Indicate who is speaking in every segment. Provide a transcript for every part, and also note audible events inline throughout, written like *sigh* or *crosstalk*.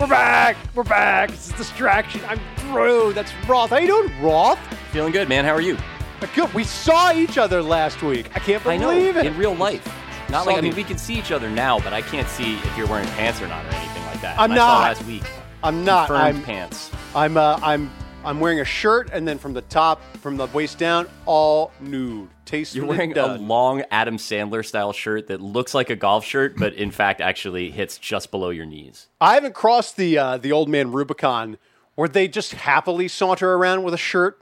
Speaker 1: We're back. We're back. This is distraction. I'm through. That's Roth. How you doing, Roth?
Speaker 2: Feeling good, man. How are you?
Speaker 1: Good. We saw each other last week. I can't
Speaker 2: I
Speaker 1: believe
Speaker 2: know
Speaker 1: it.
Speaker 2: in real life. Not
Speaker 1: Saw
Speaker 2: like I mean, we can see each other now, but I can't see if you're wearing pants or not or anything like that.
Speaker 1: I'm
Speaker 2: And I saw
Speaker 1: not.
Speaker 2: last week.
Speaker 1: I'm not.
Speaker 2: Confirmed
Speaker 1: I'm.
Speaker 2: pants.
Speaker 1: I'm. Uh, I'm. I'm wearing a shirt, and then from the top, from the waist down, all nude. Taste.
Speaker 2: You're wearing a long Adam Sandler style shirt that looks like a golf shirt, but in fact actually hits just below your knees.
Speaker 1: I haven't crossed the uh, the old man Rubicon where they just happily saunter around with a shirt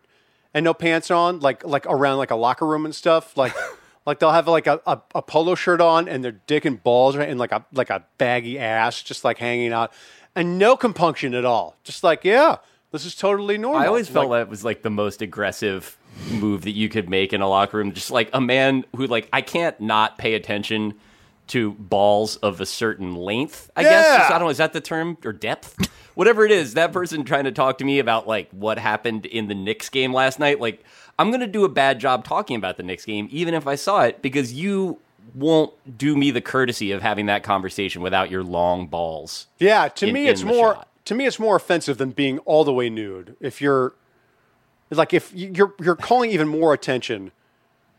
Speaker 1: and no pants on, like like around like a locker room and stuff. Like *laughs* like they'll have like a, a, a polo shirt on and their dick and balls and like a like a baggy ass just like hanging out, and no compunction at all. Just like yeah, this is totally normal.
Speaker 2: I always felt
Speaker 1: Like,
Speaker 2: that was like the most aggressive move that you could make in a locker room. Just like a man who like I can't not pay attention to balls of a certain length. I guess
Speaker 1: Yeah.
Speaker 2: Just- I don't know. Is that the term or depth? *laughs* Whatever it is, that person trying to talk to me about like what happened in the Knicks game last night. Like I'm gonna do a bad job talking about the Knicks game, even if I saw it, because you won't do me the courtesy of having that conversation without your long balls.
Speaker 1: Yeah, to
Speaker 2: in-
Speaker 1: me
Speaker 2: in
Speaker 1: it's more
Speaker 2: shot.
Speaker 1: To me it's more offensive than being all the way nude. If you're like if you- you're you're calling even more attention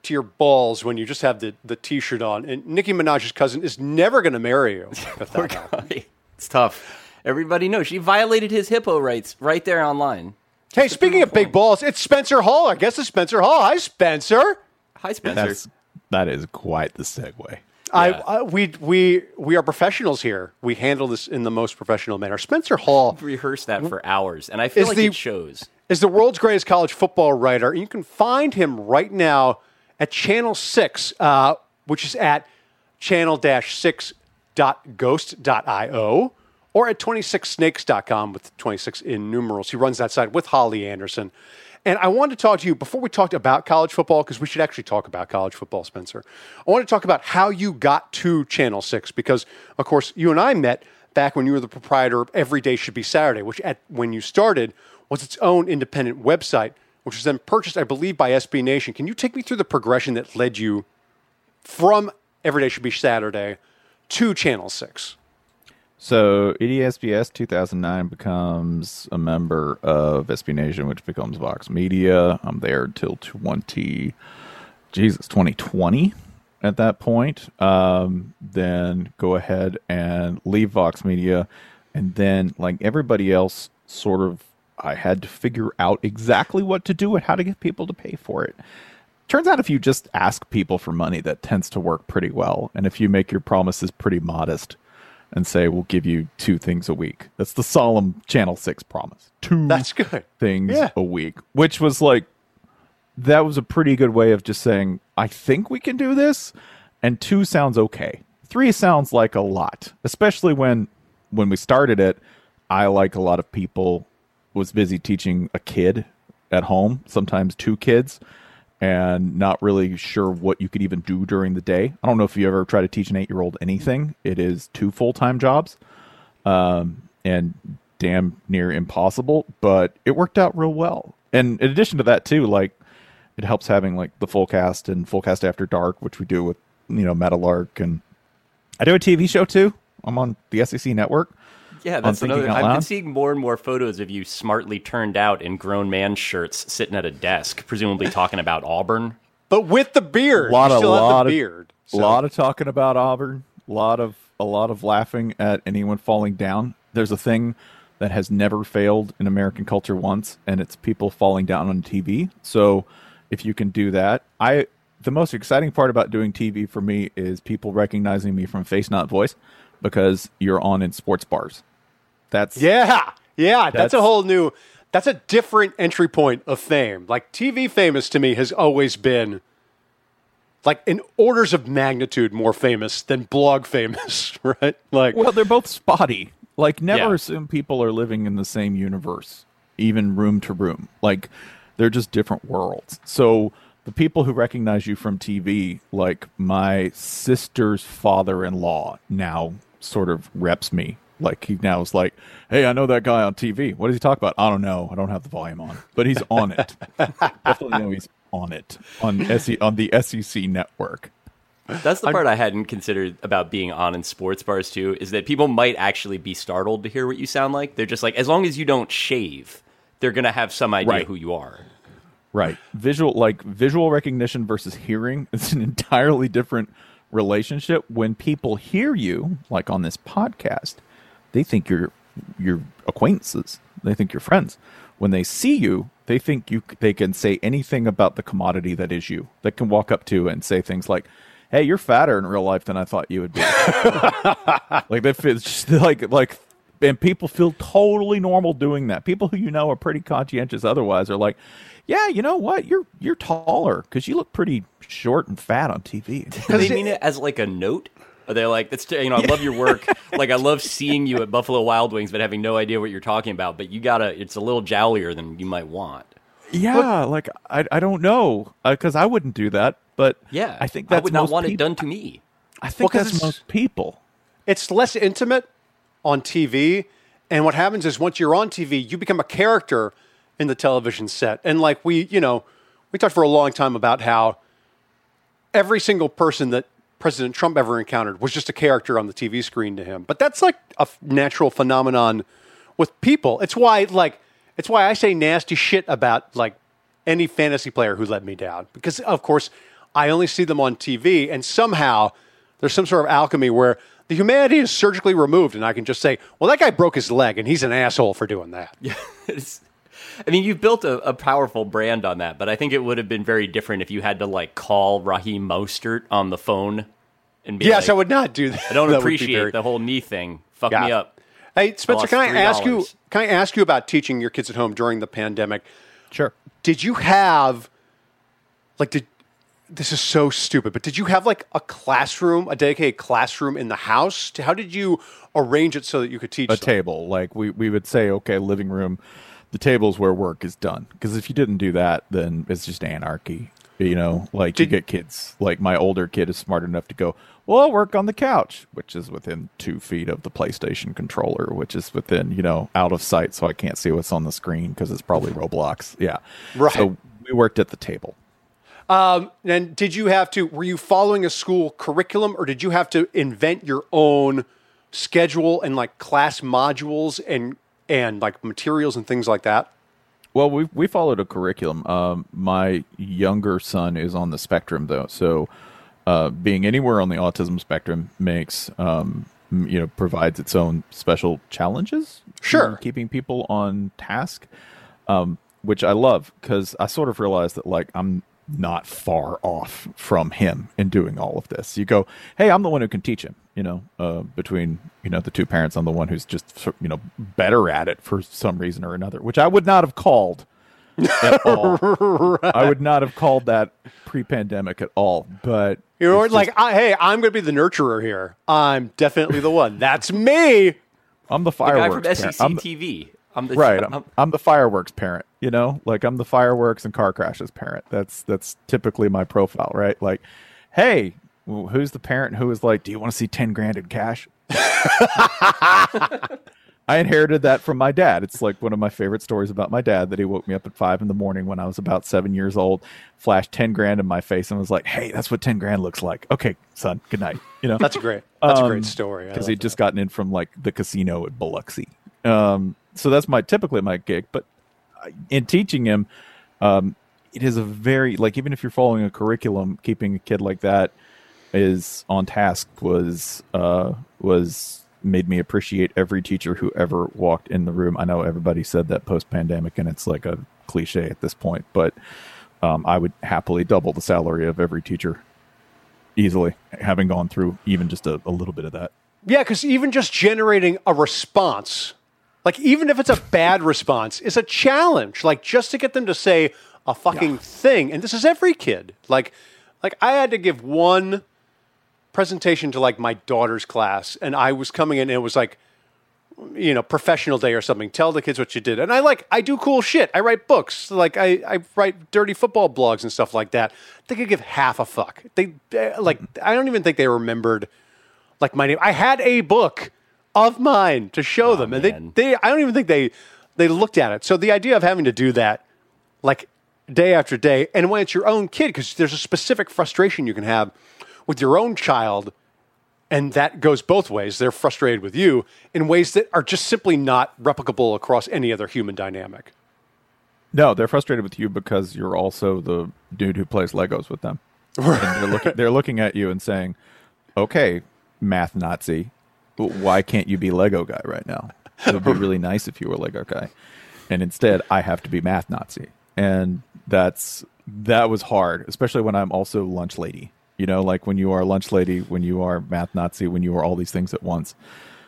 Speaker 1: to your balls when you just have the, the t-shirt on and Nicki Minaj's cousin is never going to marry you. *laughs* If that happens.
Speaker 2: it's tough. Everybody knows she violated his HIPAA rights right there online.
Speaker 1: hey, speaking of big balls, it's Spencer Hall. I guess it's Spencer Hall. Hi, Spencer.
Speaker 2: Hi, Spencer.
Speaker 3: That's that is quite the segue.
Speaker 1: I. I we we we are professionals here. We handle this in the most professional manner. Spencer Hall
Speaker 2: rehearsed that for hours, and I feel like
Speaker 1: the-
Speaker 2: it shows.
Speaker 1: is the world's greatest college football writer. And you can find him right now at Channel 6, uh, which is at channel 6.ghost.io or at 26snakes.com with 26 in numerals. He runs that site with Holly Anderson. And I wanted to talk to you before we talked about college football, because we should actually talk about college football, Spencer. I want to talk about how you got to Channel 6, because, of course, you and I met back when you were the proprietor of Every Day Should Be Saturday, which at when you started was its own independent website, which was then purchased, I believe, by SB Nation. Can you take me through the progression that led you from Every Day Should Be Saturday to Channel 6?
Speaker 3: So EDSBS 2009 becomes a member of SB Nation, which becomes Vox Media. I'm there till 20, Jesus, 2020 at that point. Um, then go ahead and leave Vox Media. And then, like everybody else, sort of, I had to figure out exactly what to do and how to get people to pay for it. Turns out if you just ask people for money, that tends to work pretty well. And if you make your promises pretty modest and say, we'll give you two things a week, that's the solemn Channel 6 promise. Two
Speaker 1: That's good.
Speaker 3: things
Speaker 1: Yeah.
Speaker 3: a week, which was like, that was a pretty good way of just saying, I think we can do this. And two sounds okay. Three sounds like a lot, especially when when we started it. I, like a lot of people, was busy teaching a kid at home, sometimes two kids, and not really sure what you could even do during the day. I don't know if you ever try to teach an eight year old anything. It is two full time jobs um, and damn near impossible, but it worked out real well. And in addition to that, too, like it helps having like the full cast and full cast after dark, which we do with you know Metalark, and I do a TV show too. I'm on the SEC network.
Speaker 2: Yeah, that's
Speaker 3: Thinking
Speaker 2: another.
Speaker 3: Out
Speaker 2: I've been seeing more and more photos of you smartly turned out in grown man shirts, sitting at a desk, presumably talking about Auburn.
Speaker 1: But with the beard.
Speaker 3: A lot
Speaker 1: you
Speaker 3: of
Speaker 1: still have
Speaker 3: lot
Speaker 1: the beard.
Speaker 3: a lot of talking about Auburn. A lot of a lot of laughing at anyone falling down. There's a thing that has never failed in American culture once, and it's people falling down on TV. So if you can do that, I the most exciting part about doing TV for me is people recognizing me from face not voice because you're on in sports bars. That's
Speaker 1: Yeah, yeah, that's, a whole new. That's a different entry point of fame. Like TV famous to me has always been like in orders of magnitude more famous than blog famous, *laughs* right? Like
Speaker 3: Well, they're both spotty. Like, never
Speaker 2: Yeah.
Speaker 3: assume people are living in the same universe, even room to room. Like, they're just different worlds. So, the people who recognize you from TV, like my sister's father in law, now sort of reps me. Like, he now is like, hey, I know that guy on TV. What does he talk about? I don't know. I don't have the volume on, but he's on it. *laughs* Definitely know he's on it on, SE, on the SEC network.
Speaker 2: That's the part I hadn't considered about being on in sports bars too. Is that people might actually be startled to hear what you sound like. They're just like, as long as you don't shave, they're gonna have some idea
Speaker 3: Right.
Speaker 2: who you are.
Speaker 3: Right. Visual like visual recognition versus hearing *laughs* is an entirely different relationship. When people hear you, like on this podcast, they think you're you're acquaintances. They think you're friends. When they see you, they think you they can say anything about the commodity that is you. They can walk up to and say things like, "Hey, you're fatter in real life than I thought you would be." *laughs* like they feel just like like and people feel totally normal doing that. People who you know are pretty conscientious otherwise are like, "Yeah, you know what? You're you're taller cuz you look pretty short and fat on TV."
Speaker 2: Do they mean it as like a note? Are they like that's you know I love your work *laughs* like I love seeing you at Buffalo Wild Wings but having no idea what you're talking about but you gotta it's a little jowlier than you might want
Speaker 3: yeah, like I I don't know uh, cuz I wouldn't do that, but
Speaker 2: yeah
Speaker 3: I think that's
Speaker 2: I would not
Speaker 3: most
Speaker 2: want it done to me
Speaker 3: I think
Speaker 1: Well, 'cause
Speaker 3: that's most people.
Speaker 1: it's less intimate on TV. And what happens is once you're on TV, you become a character in the television set. And like we, you know, we talked for a long time about how every single person that President Trump ever encountered was just a character on the TV screen to him. But that's like a f- natural phenomenon with people. It's why like it's why I say nasty shit about like any fantasy player who let me down because of course I only see them on TV and somehow there's some sort of alchemy where the humanity is surgically removed and I can just say, well that guy broke his leg and he's an asshole for doing that. *laughs*
Speaker 2: It's- I mean you've built a, a powerful brand on that but I think it would have been very different if you had to like call Raheem Mostert on the phone and be
Speaker 1: Yes,
Speaker 2: like,
Speaker 1: I would not do that.
Speaker 2: I don't *laughs*
Speaker 1: That
Speaker 2: appreciate
Speaker 1: very-
Speaker 2: the whole knee thing fuck
Speaker 1: Yeah.
Speaker 2: me up
Speaker 1: Hey Spencer,
Speaker 2: lost
Speaker 1: can I ask you can I ask you about teaching your kids at home during the pandemic?
Speaker 3: Sure.
Speaker 1: did you have like did this is so stupid but did you have like a classroom a dedicated classroom in the house how did you arrange it so that you could teach
Speaker 3: a
Speaker 1: them?
Speaker 3: table. Like we, we would say, okay, living room, the table's where work is done. Because if you didn't do that, then it's just anarchy. You know, like
Speaker 1: Did-
Speaker 3: you get kids. Like my older kid is smart enough to go, well, I'll work on the couch, which is within two feet of the PlayStation controller, which is within you know out of sight, so I can't see what's on the screen because it's probably Roblox. Yeah,
Speaker 1: Right.
Speaker 3: So we worked at the table.
Speaker 1: Um, and did you have to were you following a school curriculum or did you have to invent your own schedule and like class modules and and like materials and things like that
Speaker 3: Well, we we followed a curriculum. Um, my younger son is on the spectrum, though, so uh, being anywhere on the autism spectrum makes um, you know provides its own special challenges.
Speaker 1: Sure.
Speaker 3: keeping people on task, um, which I love because I sort of realized that like I'm not far off from him in doing all of this. You go, hey, I'm the one who can teach him. You know, uh, between you know the two parents, I'm the one who's just you know better at it for some reason or another, which I would not have called at *laughs* all. I would not have called that pre-pandemic at all. But
Speaker 1: you know
Speaker 3: it's
Speaker 1: like
Speaker 3: just-
Speaker 1: I, hey i'm going to be the nurturer here i'm definitely the one that's me
Speaker 3: I'm the
Speaker 2: the guy from
Speaker 3: parent.
Speaker 2: SEC TV I'm the
Speaker 3: right I'm,
Speaker 2: I'm-
Speaker 3: I'm the fireworks parent you know? Like i'm the fireworks and car crashes parent. That's that's typically my profile right? Like hey who's the parent who is like do you want to see 10 grand in cash? *laughs* I inherited that from my dad. It's like one of my favorite stories about my dad that he woke me up at five in the morning when i was about seven years old flashed 10 grand in my face and was like hey that's what 10 grand looks like. Okay son good night you know?
Speaker 1: That's a great. That's a
Speaker 3: Um,
Speaker 1: great story
Speaker 3: because he'd just gotten in from like the casino at Biloxi. Um, so that's my typically my gig. But in teaching him, um, it is a very like even if you're following a curriculum, keeping a kid like that is on task was uh, was made me appreciate every teacher who ever walked in the room. I know everybody said that post pandemic, and it's like a cliche at this point, but um, I would happily double the salary of every teacher easily, having gone through even just a, a little bit of that.
Speaker 1: Yeah, because even just generating a response, like even if it's a bad response, it's a challenge. Like just to get them to say a fucking thing, and this is every kid. Like, like I had to give one presentation to like my daughter's class, and I was coming in, and it was like, you know, professional day or something. Tell the kids what you did, and I like I do cool shit. I write books, like I I write dirty football blogs and stuff like that. They could give half a fuck. They eh, like I don't even think they remembered like my name. I had a book of mine to show them, and
Speaker 2: man.
Speaker 1: they, they I don't even think they they looked at it. So the idea of having to do that, like day after day, and when it's your own kid, because there's a specific frustration you can have with your own child, and that goes both ways. They're frustrated with you in ways that are just simply not replicable across any other human dynamic.
Speaker 3: No, they're frustrated with you because you're also the dude who plays Legos with them. *laughs* they're looking, they're looking at you and saying, "Okay, math Nazi, why can't you be Lego guy right now? It would be really nice if you were Lego guy." And instead, I have to be math Nazi, and that's that was hard, especially when I'm also lunch lady. You know, like when you are lunch lady, when you are math Nazi, when you are all these things at once.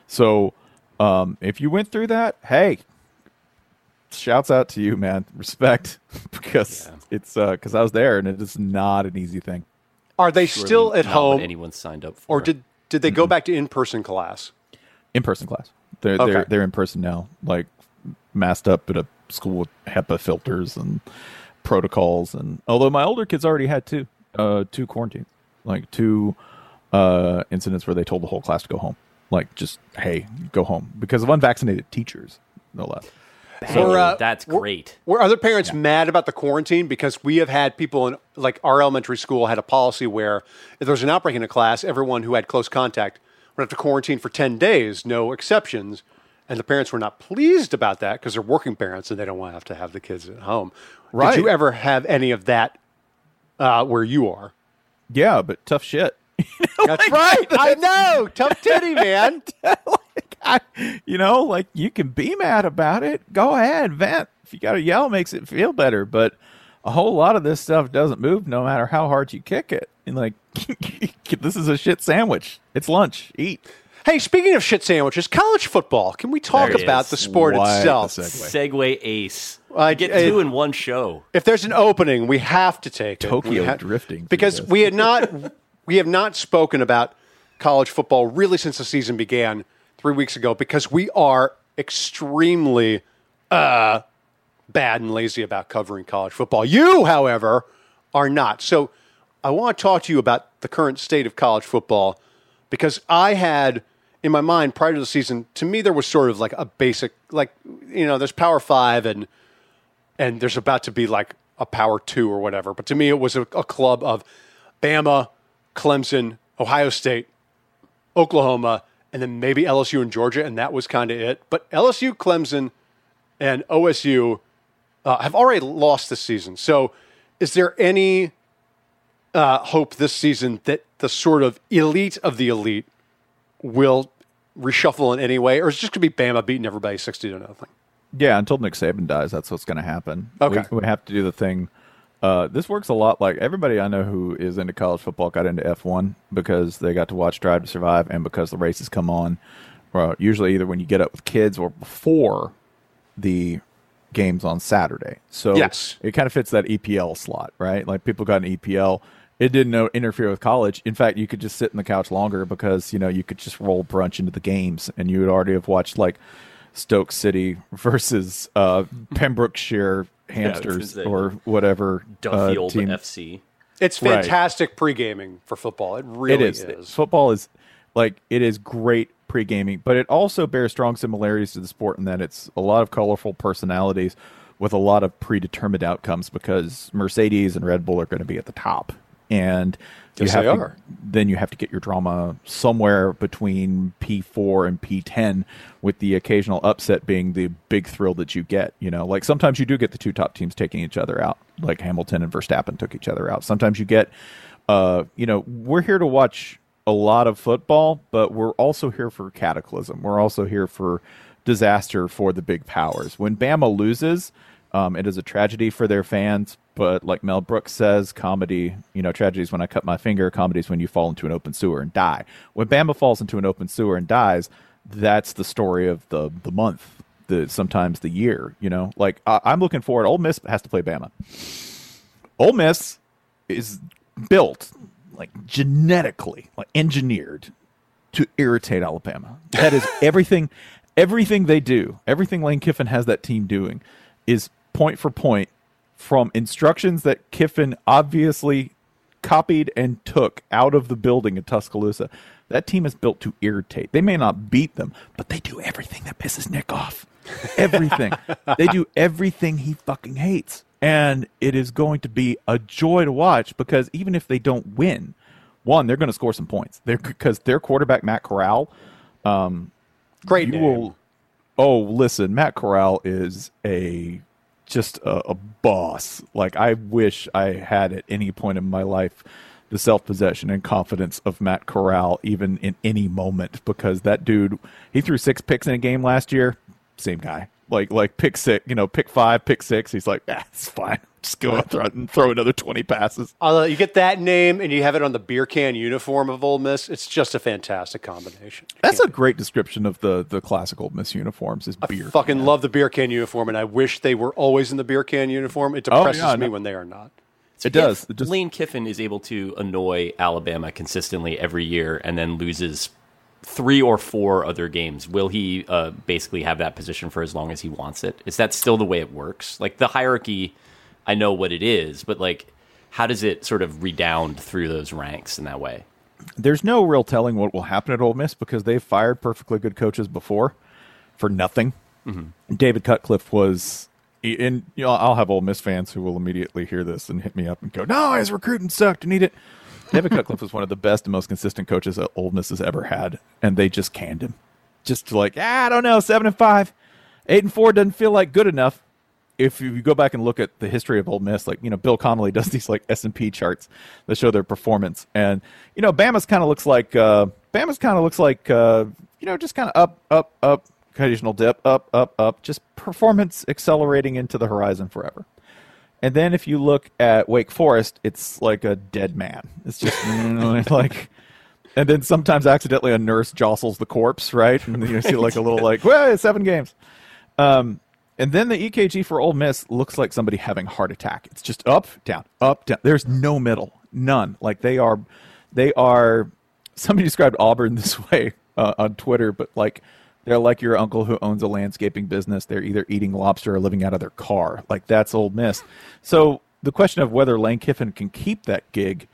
Speaker 3: So, um, if you went through that, hey, shouts out to you, man. Respect *laughs* because yeah. it's because uh, I was there and it is not an easy thing.
Speaker 1: Are they Surely still at home?
Speaker 2: Anyone signed up for?
Speaker 1: Or did did they go mm-hmm. back to in person class?
Speaker 3: In person class. They're okay. they're they're in person now. Like masked up at a school with HEPA filters and protocols and although my older kids already had two uh two quarantines like two uh incidents where they told the whole class to go home like just hey go home because of unvaccinated teachers no less
Speaker 2: so, uh, that's great.
Speaker 1: Were, were other parents yeah. mad about the quarantine? Because we have had people in, like our elementary school had a policy where if there was an outbreak in a class, everyone who had close contact would have to quarantine for 10 days, no exceptions. And the parents were not pleased about that because they're working parents and they don't want to have to have the kids at home. Right. Did you ever have any of that uh, where you are?
Speaker 3: Yeah, but tough shit. *laughs*
Speaker 1: That's right. *laughs* I know. Tough titty, man. *laughs*
Speaker 3: I, *laughs* you know, like you can be mad about it. Go ahead, vent. If you got to yell, makes it feel better. But a whole lot of this stuff doesn't move no matter how hard you kick it. And like, *laughs* this is a shit sandwich. It's lunch. Eat.
Speaker 1: Hey, speaking of shit sandwiches, college football. Can we talk about is. the sport Why itself?
Speaker 2: The segue. segue ace. I get two in one show.
Speaker 1: If there's an opening, we have to take
Speaker 3: Tokyo
Speaker 1: it.
Speaker 3: ha- drifting
Speaker 1: because we had not *laughs* we have not spoken about college football really since the season began three weeks ago because we are extremely uh, bad and lazy about covering college football. You, however, are not. So I want to talk to you about the current state of college football because I had in my mind prior to the season, to me there was sort of like a basic like you know, there's power five and and there's about to be like a power two or whatever. But to me it was a, a club of Bama, Clemson, Ohio State, Oklahoma, and then maybe LSU and Georgia, and that was kind of it. But LSU, Clemson, and OSU uh, have already lost this season. So, is there any uh, hope this season that the sort of elite of the elite will reshuffle in any way, or is it just going to be Bama beating everybody sixty to nothing?
Speaker 3: Yeah, until Nick Saban dies, that's what's going to happen.
Speaker 1: Okay,
Speaker 3: we, we have to do the thing uh, this works a lot like everybody I know who is into college football got into F1 because they got to watch Drive to Survive and because the races come on. Well, usually either when you get up with kids or before the games on Saturday. So
Speaker 1: yes.
Speaker 3: it kind of fits that EPL slot, right? Like people got an EPL. It didn't know, interfere with college. In fact, you could just sit in the couch longer because, you know, you could just roll brunch into the games and you would already have watched like Stoke City *laughs* versus uh, Pembrokeshire hamsters yeah, or whatever
Speaker 2: Duffield uh, FC.
Speaker 1: It's fantastic right. pre gaming for football. It really
Speaker 3: it is. is. Football is like it is great pre gaming, but it also bears strong similarities to the sport in that it's a lot of colorful personalities with a lot of predetermined outcomes because Mercedes and Red Bull are going to be at the top. And you
Speaker 1: yes,
Speaker 3: have
Speaker 1: to,
Speaker 3: are. then you have to get your drama somewhere between P4 and P10 with the occasional upset being the big thrill that you get, you know. Like sometimes you do get the two top teams taking each other out, like Hamilton and Verstappen took each other out. Sometimes you get uh, you know, we're here to watch a lot of football, but we're also here for cataclysm. We're also here for disaster for the big powers. When Bama loses, um, it is a tragedy for their fans, but like Mel Brooks says, comedy, you know, tragedy is when I cut my finger, comedy is when you fall into an open sewer and die. When Bama falls into an open sewer and dies, that's the story of the the month, the sometimes the year, you know. Like I, I'm looking forward. Ole Miss has to play Bama. Ole Miss is built like genetically, like engineered to irritate Alabama. That is everything everything they do, everything Lane Kiffin has that team doing is point for point from instructions that Kiffin obviously copied and took out of the building in Tuscaloosa. That team is built to irritate. They may not beat them, but they do everything that pisses Nick off. Everything. *laughs* they do everything he fucking hates. And it is going to be a joy to watch because even if they don't win, one, they're going to score some points. They're because their quarterback Matt Corral.
Speaker 1: Um, Great
Speaker 3: You
Speaker 1: name.
Speaker 3: will. Oh, listen, Matt Corral is a just a, a boss. Like I wish I had at any point in my life the self possession and confidence of Matt Corral, even in any moment, because that dude he threw six picks in a game last year. Same guy. Like like pick six, you know, pick five, pick six. He's like, ah, it's fine. Just go out there and throw another twenty passes.
Speaker 1: Although you get that name and you have it on the beer can uniform of Ole Miss, it's just a fantastic combination.
Speaker 3: That's a great description of the the classical Miss uniforms. Is beer.
Speaker 1: I fucking love the beer can uniform, and I wish they were always in the beer can uniform. It depresses
Speaker 3: yeah,
Speaker 1: me
Speaker 3: no.
Speaker 1: when they are not.
Speaker 3: It does. It just
Speaker 2: Lane Kiffin is able to annoy Alabama consistently every year and then loses three or four other games, will he uh, basically have that position for as long as he wants it? Is that still the way it works? Like the hierarchy, I know what it is, but like, how does it sort of redound through those ranks in that way?
Speaker 3: there's no real telling what will happen at Ole Miss because they've fired perfectly good coaches before for nothing. David Cutcliffe was, and you know, I'll have Ole Miss fans who will immediately hear this and hit me up and go, "No, his recruiting sucked and need it." David Cutcliffe was one of the best and most consistent coaches that Ole Miss has ever had, and they just canned him, just like ah, I don't know, seven and five, eight and four doesn't feel like good enough if you go back and look at the history of Ole Miss, like you know, Bill Connelly *laughs* does these like S and P charts that show their performance, and you know, Bama's kind of looks like uh, Bama's kind of looks like uh, you know, just kind of up, up, up, occasional dip, up, up, up, just performance accelerating into the horizon forever. And then if you look at Wake Forest, it's like a dead man. It's just *laughs* like. And then sometimes accidentally a nurse jostles the corpse, right? And you see like a little *laughs* like, well, seven games. Um, and then the EKG for Ole Miss looks like somebody having a heart attack. It's just up, down, up, down. There's no middle, none. Like they are, they are. Somebody described Auburn *laughs* this way uh, on Twitter, but like they're like your uncle who owns a landscaping business. They're either eating lobster or living out of their car. Like that's Ole Miss. So the question of whether Lane Kiffin can keep that gig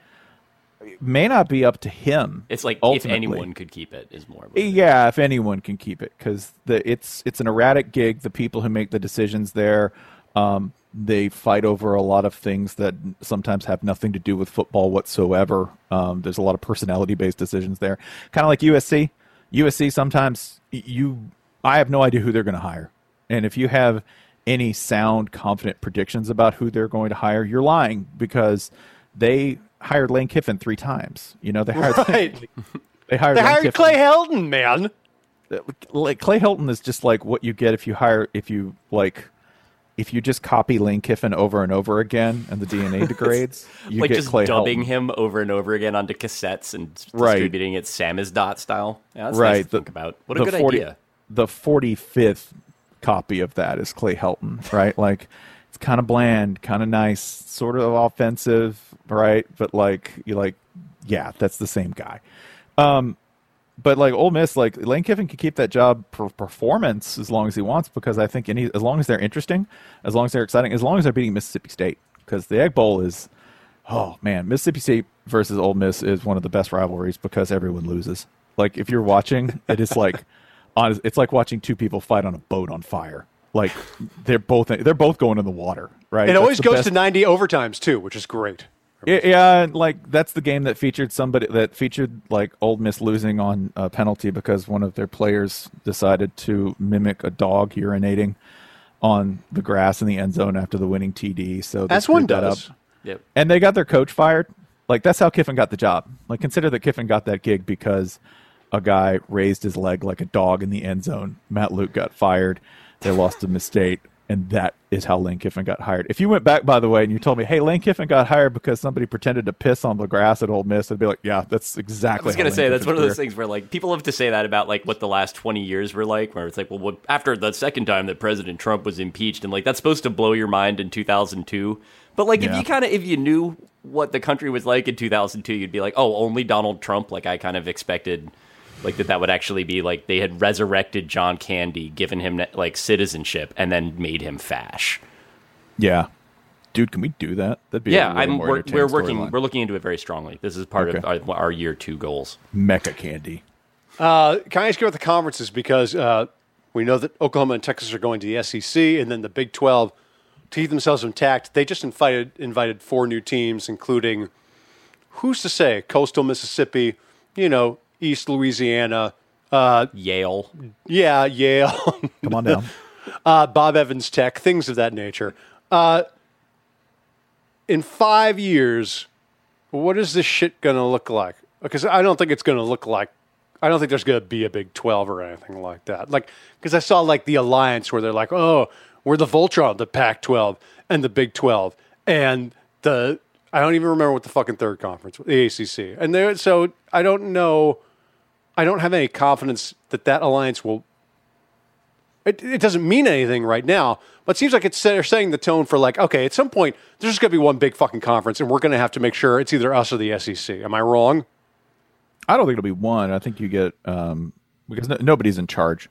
Speaker 3: may not be up to him.
Speaker 2: It's like
Speaker 3: ultimately.
Speaker 2: if anyone could keep it is more. Of what it is.
Speaker 3: Yeah, if anyone can keep it, because the it's it's an erratic gig. The people who make the decisions there, um, they fight over a lot of things that sometimes have nothing to do with football whatsoever. Um, there's a lot of personality based decisions there, kind of like USC. USC sometimes you, I have no idea who they're going to hire, and if you have any sound, confident predictions about who they're going to hire, you're lying because they hired Lane Kiffin three times. You know, they hired
Speaker 1: Right.
Speaker 3: they hired
Speaker 1: They
Speaker 3: Lane
Speaker 1: hired
Speaker 3: Kiffin
Speaker 1: Clay Helton, man.
Speaker 3: Uh, like Clay Helton is just like what you get if you hire if you like if you just copy Lane Kiffin over and over again and the DNA *laughs* *laughs* degrades, you
Speaker 2: like
Speaker 3: get
Speaker 2: just
Speaker 3: Clay
Speaker 2: dubbing
Speaker 3: Helton.
Speaker 2: him over and over again onto cassettes and
Speaker 3: Right.
Speaker 2: distributing it Samizdat style. Yeah, that's nice
Speaker 3: right.
Speaker 2: to think about. What a good
Speaker 3: 40
Speaker 2: idea.
Speaker 3: The forty fifth copy of that is Clay Helton, right? like it's kind of bland, kind of nice, sort of offensive, right? But like you like, yeah, that's the same guy. Um, but like Ole Miss, like Lane Kiffin can keep that job for performance as long as he wants because I think any as long as they're interesting, as long as they're exciting, as long as they're beating Mississippi State because the Egg Bowl is, oh man, Mississippi State versus Ole Miss is one of the best rivalries because everyone loses. Like if you're watching, it is like, *laughs* on it's like watching two people fight on a boat on fire. Like they're both they're both going in the water, right?
Speaker 1: It
Speaker 3: That's
Speaker 1: always goes
Speaker 3: best-
Speaker 1: to 90 overtimes, too, which is great.
Speaker 3: Yeah, yeah, like that's the game that featured somebody that featured like Ole Miss losing on a penalty because one of their players decided to mimic a dog urinating on the grass in the end zone after the winning TD. So
Speaker 1: that's one
Speaker 3: screwed that
Speaker 1: does.
Speaker 3: up.
Speaker 2: Yep.
Speaker 3: and they got their coach fired. Like that's how Kiffin got the job. Like consider that Kiffin got that gig because a guy raised his leg like a dog in the end zone. Matt Luke got fired. They lost to Misstate, and that is how Lane Kiffin got hired. If you went back, by the way, and you told me, "Hey, Lane Kiffin got hired because somebody pretended to piss on the grass at Ole Miss," I'd be like, "Yeah, that's exactly."
Speaker 2: I
Speaker 3: was
Speaker 2: gonna
Speaker 3: Lane
Speaker 2: say that's
Speaker 3: Kiffin's
Speaker 2: one of those
Speaker 3: career-
Speaker 2: things where like people love to say that about like what the last twenty years were like, where it's like, well, what, after the second time that President Trump was impeached, and like that's supposed to blow your mind in two thousand two. But like if you kind of if you knew what the country was like in two thousand two, you'd be like, oh, only Donald Trump. Like I kind of expected. Like that, that would actually be like they had resurrected John Candy, given him like citizenship, and then made him fash.
Speaker 3: Yeah, dude, can we do that? That'd be
Speaker 2: Yeah,
Speaker 3: A really
Speaker 2: I'm.
Speaker 3: more
Speaker 2: We're, we're working.
Speaker 3: storyline.
Speaker 2: We're looking into it very strongly. This is part
Speaker 3: Okay.
Speaker 2: of our, our year two goals.
Speaker 3: Mecha candy.
Speaker 1: Uh, can I ask you about the conferences? Because uh, we know that Oklahoma and Texas are going to the SEC, and then the Big 12, to keep themselves intact, they just invited, invited four new teams, including who's to say coastal Mississippi, you know, East Louisiana, uh,
Speaker 2: Yale.
Speaker 1: yeah, Yale, *laughs*
Speaker 3: Come on down.
Speaker 1: uh, Bob Evans Tech, things of that nature. Uh, in five years, what is this shit going to look like? Because I don't think it's going to look like. I don't think there's going to be a Big Twelve or anything like that. Like, because I saw like the alliance where they're like, oh, we're the Voltron, the Pac-12 and the Big Twelve, and the I don't even remember what the fucking third conference, was, the ACC, and there. So I don't know. I don't have any confidence that that alliance will it, it doesn't mean anything right now, but it seems like it's they're setting the tone for like, okay, at some point there's just going to be one big fucking conference, and we're going to have to make sure it's either us or the SEC. Am I wrong?
Speaker 3: I don't think it'll be one. I think you get um, because no, nobody's in charge.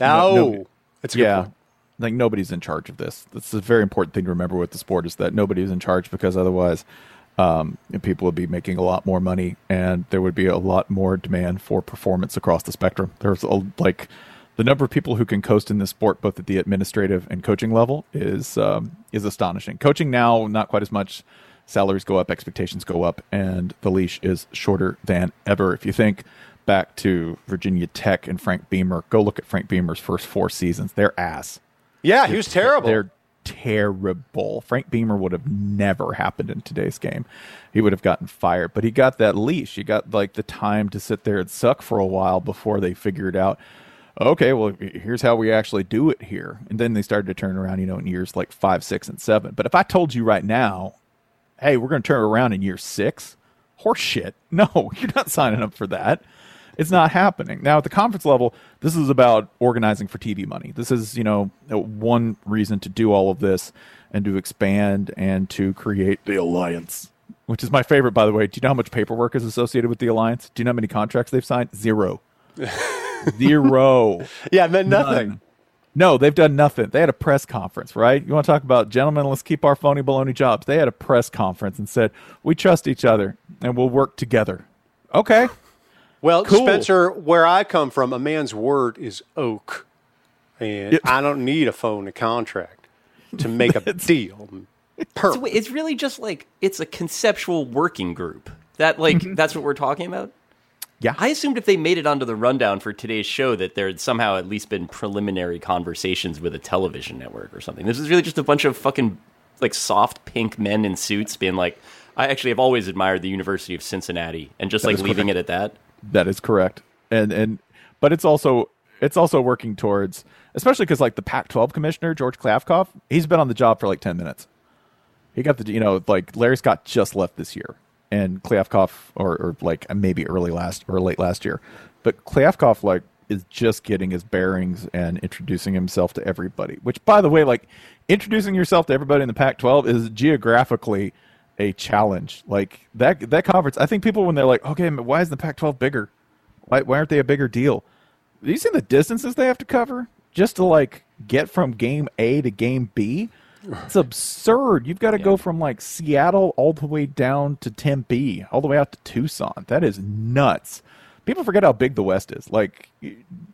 Speaker 1: Oh,
Speaker 3: no-
Speaker 1: that's
Speaker 3: yeah,
Speaker 1: point.
Speaker 3: like nobody's in charge of this. That's a very important thing to remember with the sport is that nobody's in charge because otherwise, um, people would be making a lot more money and there would be a lot more demand for performance across the spectrum. There's a, like the number of people who can coast in this sport, both at the administrative and coaching level, is um, is astonishing. Coaching now, not quite as much. Salaries go up, expectations go up, and the leash is shorter than ever. If you think back to Virginia Tech and Frank Beamer, go look at Frank Beamer's first four seasons. They're ass.
Speaker 1: Yeah, he was terrible.
Speaker 3: They're terrible. Frank Beamer would have never happened in today's game. He would have gotten fired, but he got that leash. He got like the time to sit there and suck for a while before they figured out, okay, well, here's how we actually do it here. And then they started to turn around, you know, in years like five, six, and seven. But if I told you right now, hey, we're going to turn around in year six, horseshit. *laughs* No, you're not signing up for that. It's not happening. Now, at the conference level, this is about organizing for TV money. This is, you know, uh, one reason to do all of this and to expand and to create the alliance, which is my favorite, by the way. Do you know how much paperwork is associated with the alliance? Do you know how many contracts they've signed? Zero. *laughs* Zero.
Speaker 1: yeah, meant nothing.
Speaker 3: None. No, they've done nothing. They had a press conference, right? You want to talk about, gentlemen, let's keep our phony baloney jobs. They had a press conference and said, we trust each other and we'll work together. Okay.
Speaker 1: Well,
Speaker 3: Cool.
Speaker 1: Spencer, where I come from, a man's word is oak, and
Speaker 3: Yeah.
Speaker 1: I don't need a phone a contract to make a *laughs* deal. Perfect.
Speaker 2: So it's really just like it's a conceptual working group. That like that's what we're talking about.
Speaker 3: Yeah.
Speaker 2: I assumed if they made it onto the rundown for today's show that there had somehow at least been preliminary conversations with a television network or something. This is really just a bunch of fucking like soft pink men in suits being like, I actually have always admired the University of Cincinnati and just like
Speaker 3: is
Speaker 2: leaving it at that.
Speaker 3: That is correct. And and but it's also it's also working towards especially because like the Pac-12 commissioner George Kliavkoff, he's been on the job for like ten minutes. He got the you know like Larry Scott just left this year, and Kliavkoff or or like maybe early last or late last year, but Kliavkoff like is just getting his bearings and introducing himself to everybody. Which by the way, like introducing yourself to everybody in the Pac-12 is geographically a challenge. Like that that conference, I think people when they're like, okay, why is the Pac-12 bigger? Why why aren't they a bigger deal? Do you see the distances they have to cover just to like get from game A to game B? It's absurd. You've got to go from like Seattle all the way down to Tempe, all the way out to Tucson. That is nuts. People forget how big the West is. Like,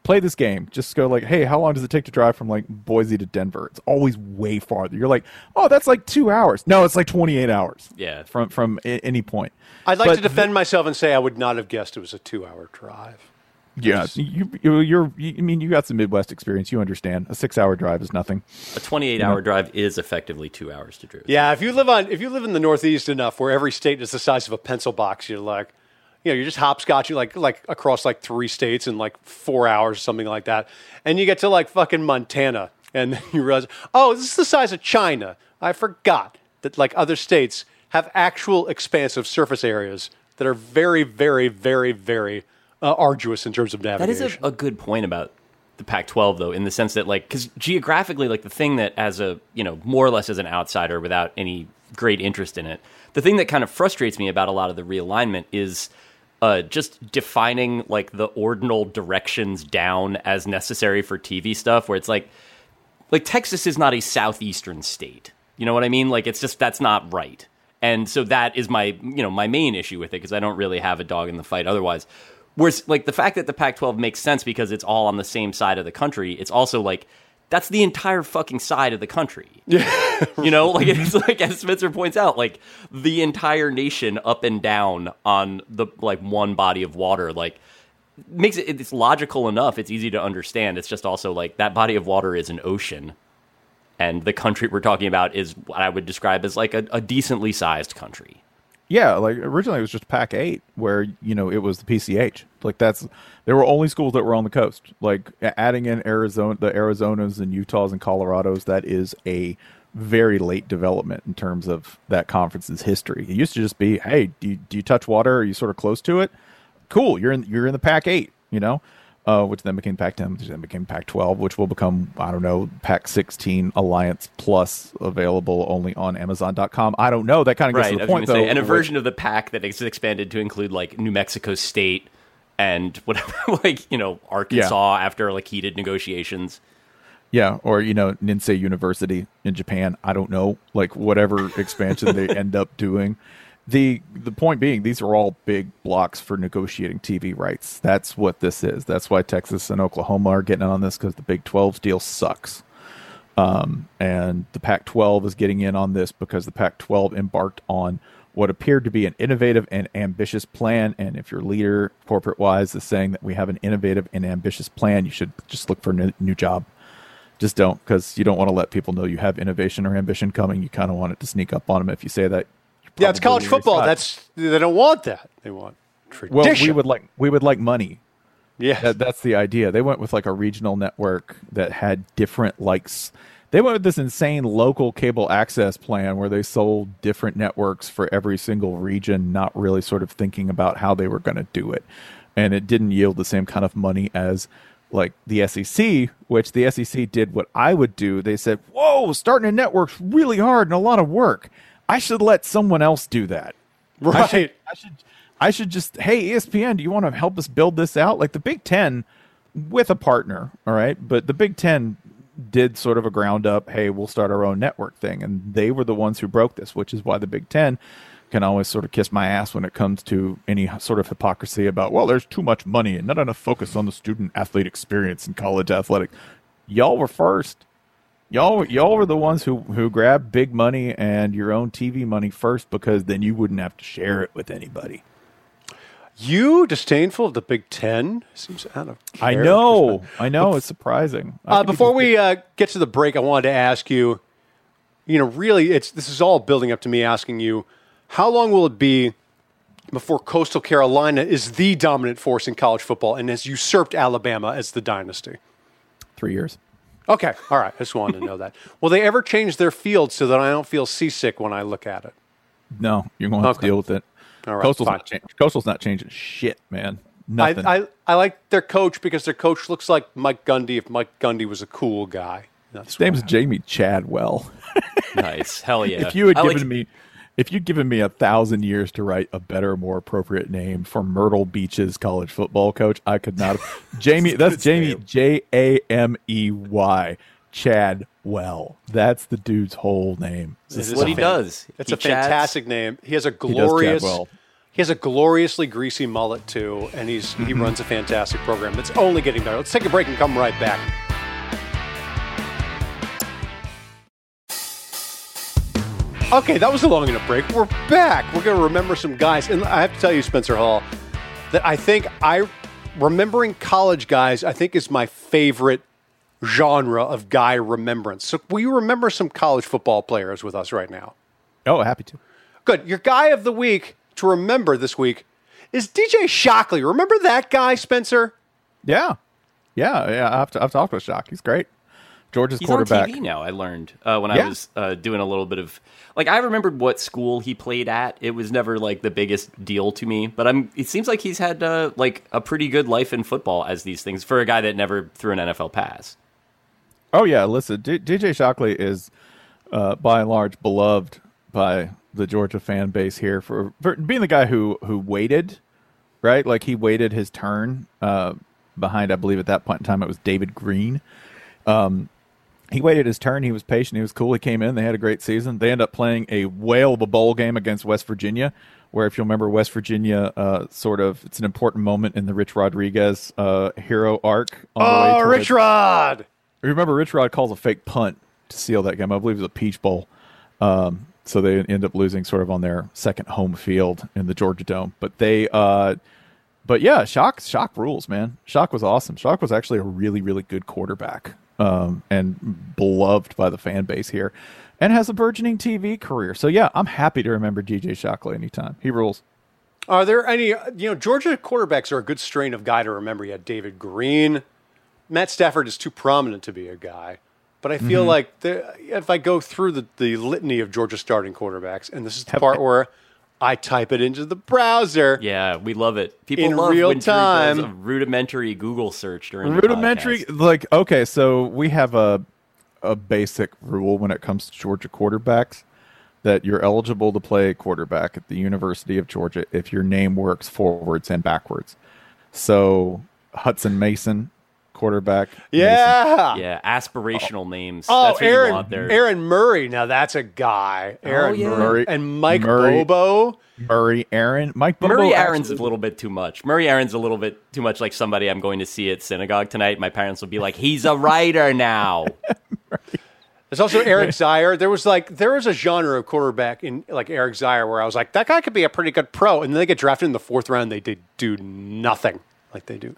Speaker 3: play this game. Just go like, hey, how long does it take to drive from like Boise to Denver? It's always way farther. You're like, oh, that's like two hours. No, it's like 28 hours.
Speaker 2: Yeah.
Speaker 3: from from a- any point.
Speaker 1: I'd like
Speaker 3: But
Speaker 1: to defend myself and say I would not have guessed it was a two-hour drive.
Speaker 3: Yeah, you, you you're. You, I mean, you got some Midwest experience. You understand. A six-hour drive is nothing.
Speaker 2: A 28 hour drive is effectively two hours to drive.
Speaker 1: Yeah, if you live on if you live in the Northeast enough, where every state is the size of a pencil box, you're like, you know, you're just hopscotching like like across like three states in like four hours, or something like that, and you get to like fucking Montana, and then *laughs* you realize, oh, this is the size of China. I forgot that like other states have actual expansive surface areas that are very, very, very, very uh, arduous in terms of navigation.
Speaker 2: That is a, a good point about the Pac-12, though, in the sense that, like, because geographically, like, the thing that, as a you know, more or less as an outsider without any great interest in it, the thing that kind of frustrates me about a lot of the realignment is uh, just defining like the ordinal directions down as necessary for TV stuff, where it's like, like Texas is not a southeastern state. You know what I mean? Like, it's just that's not right. And so that is my, you know, my main issue with it because I don't really have a dog in the fight otherwise. Whereas, like the fact that the Pac-12 makes sense because it's all on the same side of the country, it's also like that's the entire fucking side of the country. Yeah. *laughs* you know, like it's like as Spencer points out, like the entire nation up and down on the like one body of water, like makes it it's logical enough, it's easy to understand. It's just also like that body of water is an ocean. And the country we're talking about is what I would describe as like a, a decently sized country.
Speaker 3: Yeah, like originally it was just Pac eight, where you know it was the PCH. Like that's there were only schools that were on the coast. Like adding in Arizona, the Arizonas and Utahs and Colorados, that is a very late development in terms of that conference's history. It used to just be, hey, do you, do you touch water? Are you sort of close to it? Cool, you're in you're in the Pac eight. You know, uh, which then became Pac-10, which then became Pac-12, which will become I don't know Pac-16 Alliance Plus available only on Amazon.com. I don't know. That kind of gets
Speaker 2: right,
Speaker 3: to the point though.
Speaker 2: Say, and a version of the pack that is expanded to include like New Mexico State and *laughs* whatever, like you know Arkansas yeah. after like heated negotiations.
Speaker 3: Yeah, or you know Ninsei University in Japan. I don't know, like whatever *laughs* expansion they end up doing the the point being these are all big blocks for negotiating TV rights. That's what this is. That's why Texas and Oklahoma are getting on this because the Big 12 deal sucks. Um, and the Pac 12 is getting in on this because the Pac 12 embarked on what appeared to be an innovative and ambitious plan. And if your leader, corporate wise, is saying that we have an innovative and ambitious plan, you should just look for a new job. Just don't, because you don't want to let people know you have innovation or ambition coming. You kind of want it to sneak up on them. If you say that,
Speaker 1: yeah, it's college football. That's they don't want that. They want tradition.
Speaker 3: Well, we would like we would like money.
Speaker 1: Yeah,
Speaker 3: that, that's the idea. They went with like a regional network that had different likes. They went with this insane local cable access plan where they sold different networks for every single region, not really sort of thinking about how they were going to do it. And it didn't yield the same kind of money as like the SEC, which the SEC did what I would do. They said, "Whoa, starting a network's really hard and a lot of work." I should let someone else do that.
Speaker 1: Right.
Speaker 3: I should, I should, I should just, hey, ESPN, do you want to help us build this out? Like the Big Ten with a partner, all right? But the Big Ten did sort of a ground up, hey, we'll start our own network thing. And they were the ones who broke this, which is why the Big Ten can always sort of kiss my ass when it comes to any sort of hypocrisy about, well, there's too much money and not enough focus on the student athlete experience in college athletics. Y'all were first y'all y'all were the ones who who grabbed big money and your own TV money first because then you wouldn't have to share it with anybody.
Speaker 1: You disdainful of the Big Ten seems out of.
Speaker 3: I know, I know, it's surprising.
Speaker 1: Uh, before we uh, get to the break, I wanted to ask you. You know, really, it's this is all building up to me asking you, how long will it be before Coastal Carolina is the dominant force in college football and has usurped Alabama as the dynasty?
Speaker 3: Three years.
Speaker 1: Okay, all right. I just wanted to know that. *laughs* Will they ever change their field so that I don't feel seasick when I look at it?
Speaker 3: No, you're going to have okay. to deal with it. All right, Coastal's not, cha- Coastal's not changing shit, man. Nothing.
Speaker 1: I, I, I, like their coach because their coach looks like Mike Gundy if Mike Gundy was a cool guy.
Speaker 3: That's His name's Jamey Chadwell.
Speaker 2: nice. Hell *laughs* yeah.
Speaker 3: If you had I given like... me if you'd given me a thousand years to write a better, more appropriate name for Myrtle Beach's college football coach, I could not have. Jamey, *laughs* that's Jamie J A M E Y, Chad Well. That's the dude's whole name.
Speaker 2: This is what he does.
Speaker 1: It's he a chats. fantastic name. He has a glorious. He, he has a gloriously greasy mullet too, and he's he mm-hmm. runs a fantastic program. It's only getting better. Let's take a break and come right back. Okay, that was a long enough break. We're back. We're going to remember some guys. And I have to tell you, Spencer Hall, that I think I, remembering college guys, I think is my favorite genre of guy remembrance. So will you remember some college football players with us right now?
Speaker 3: Oh, happy to.
Speaker 1: Good. Your guy of the week to remember this week is DJ Shockley. Remember that guy, Spencer?
Speaker 3: Yeah. Yeah, yeah. I've, I've talked with Shock. He's great. Georgia's
Speaker 2: He's
Speaker 3: quarterback.
Speaker 2: on TV now. I learned uh, when yeah. I was uh, doing a little bit of like I remembered what school he played at. It was never like the biggest deal to me, but I'm. It seems like he's had uh, like a pretty good life in football as these things for a guy that never threw an NFL pass.
Speaker 3: Oh yeah, listen, D- DJ Shockley is uh, by and large beloved by the Georgia fan base here for, for being the guy who who waited, right? Like he waited his turn uh, behind. I believe at that point in time it was David Greene. Um, he waited his turn. He was patient. He was cool. He came in. They had a great season. They end up playing a whale of a bowl game against West Virginia, where if you remember, West Virginia uh, sort of it's an important moment in the Rich Rodriguez uh, hero arc.
Speaker 1: oh, Rich Rod!
Speaker 3: remember Rich Rod calls a fake punt to seal that game. I believe it was a Peach Bowl. Um, so they end up losing sort of on their second home field in the Georgia Dome. But they, uh, but yeah, Shock, Shock rules, man. Shock was awesome. Shock was actually a really, really good quarterback, um, and beloved by the fan base here, and has a burgeoning TV career. So yeah, I'm happy to remember DJ Shockley anytime. He rules.
Speaker 1: Are there any, you know, Georgia quarterbacks are a good strain of guy to remember. You had David Greene. Matt Stafford is too prominent to be a guy. But I feel like the, if I go through the, the litany of Georgia starting quarterbacks, and this is the
Speaker 3: Have-
Speaker 1: part where I type it into the browser.
Speaker 2: Yeah, we love it. People
Speaker 1: In
Speaker 2: love
Speaker 1: real
Speaker 2: when Drew does
Speaker 1: time.
Speaker 2: a rudimentary Google search during the
Speaker 3: rudimentary
Speaker 2: podcast.
Speaker 3: like okay so we have a a basic rule when it comes to georgia quarterbacks that you're eligible to play quarterback at the university of georgia if your name works forwards and backwards so Hutson Mason quarterback
Speaker 1: Yeah.
Speaker 2: Yeah, aspirational names.
Speaker 1: Oh,
Speaker 2: That's what you
Speaker 1: Aaron,
Speaker 2: want there.
Speaker 1: Aaron Murray. Now that's a guy. Oh, aaron
Speaker 2: yeah.
Speaker 1: Murray.
Speaker 3: Murray-
Speaker 1: And Mike
Speaker 3: Murray.
Speaker 1: Bobo.
Speaker 3: Murray aaron mike Bobo
Speaker 2: Murray Aaron's
Speaker 3: actually-
Speaker 2: a little bit too much. Murray Aaron's a little bit too much like somebody I'm going to see at synagogue tonight. My parents will be like, "He's a writer now." *laughs*
Speaker 1: There's also Eric Zeier. There was like there was a genre of quarterback in like Eric Zeier where I was like, that guy could be a pretty good pro. And then they get drafted in the fourth round. They did do nothing like they do.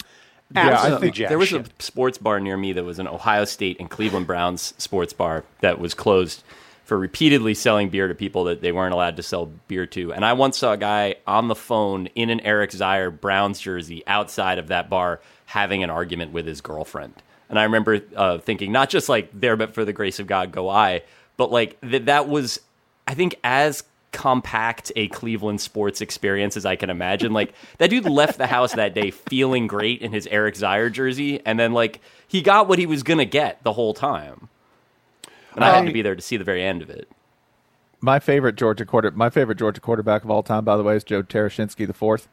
Speaker 3: I think
Speaker 1: jack
Speaker 2: there was a sports bar near me that was an Ohio State and Cleveland Browns sports bar that was closed for repeatedly selling beer to people that they weren't allowed to sell beer to. And I once saw a guy on the phone in an Eric Zeier Browns jersey outside of that bar having an argument with his girlfriend. And I remember uh, thinking, not just like there, but for the grace of God, go I, but like that that was, I think, as compact a Cleveland sports experience as I can imagine. Like that dude left the house that day feeling great in his Eric Zeier jersey, and then like he got what he was gonna get the whole time. And I had to be there to see the very end of it.
Speaker 3: my favorite Georgia quarter, my favorite Georgia quarterback of all time, by the way, is Joe Tereshinski the fourth.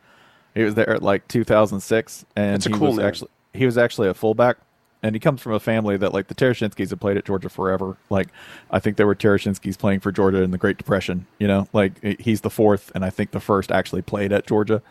Speaker 3: He was there at like 2006, and
Speaker 1: That's a
Speaker 3: he
Speaker 1: cool
Speaker 3: was
Speaker 1: name.
Speaker 3: actually he was actually a fullback, and he comes from a family that like the Tereshinskis have played at Georgia forever. Like I think there were Tereshinskis playing for Georgia in the Great Depression. You know, like he's the fourth, and I think the first actually played at Georgia.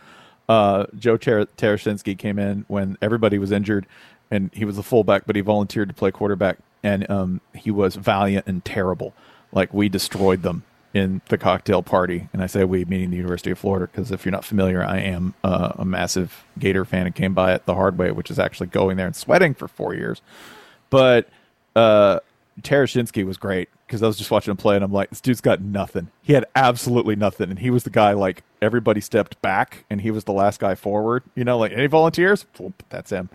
Speaker 3: Uh, Joe Ter- Tereshinski came in when everybody was injured, and he was a fullback, but he volunteered to play quarterback, and um, he was valiant and terrible. Like we destroyed them in the cocktail party, and I say we, meaning the University of Florida, because if you're not familiar, I am uh, a massive Gator fan and came by it the hard way, which is actually going there and sweating for four years. But uh, Tereshinski was great because I was just watching him play, and I'm like, this dude's got nothing. He had absolutely nothing, and he was the guy like everybody stepped back, and he was the last guy forward. You know, like any volunteers, that's him.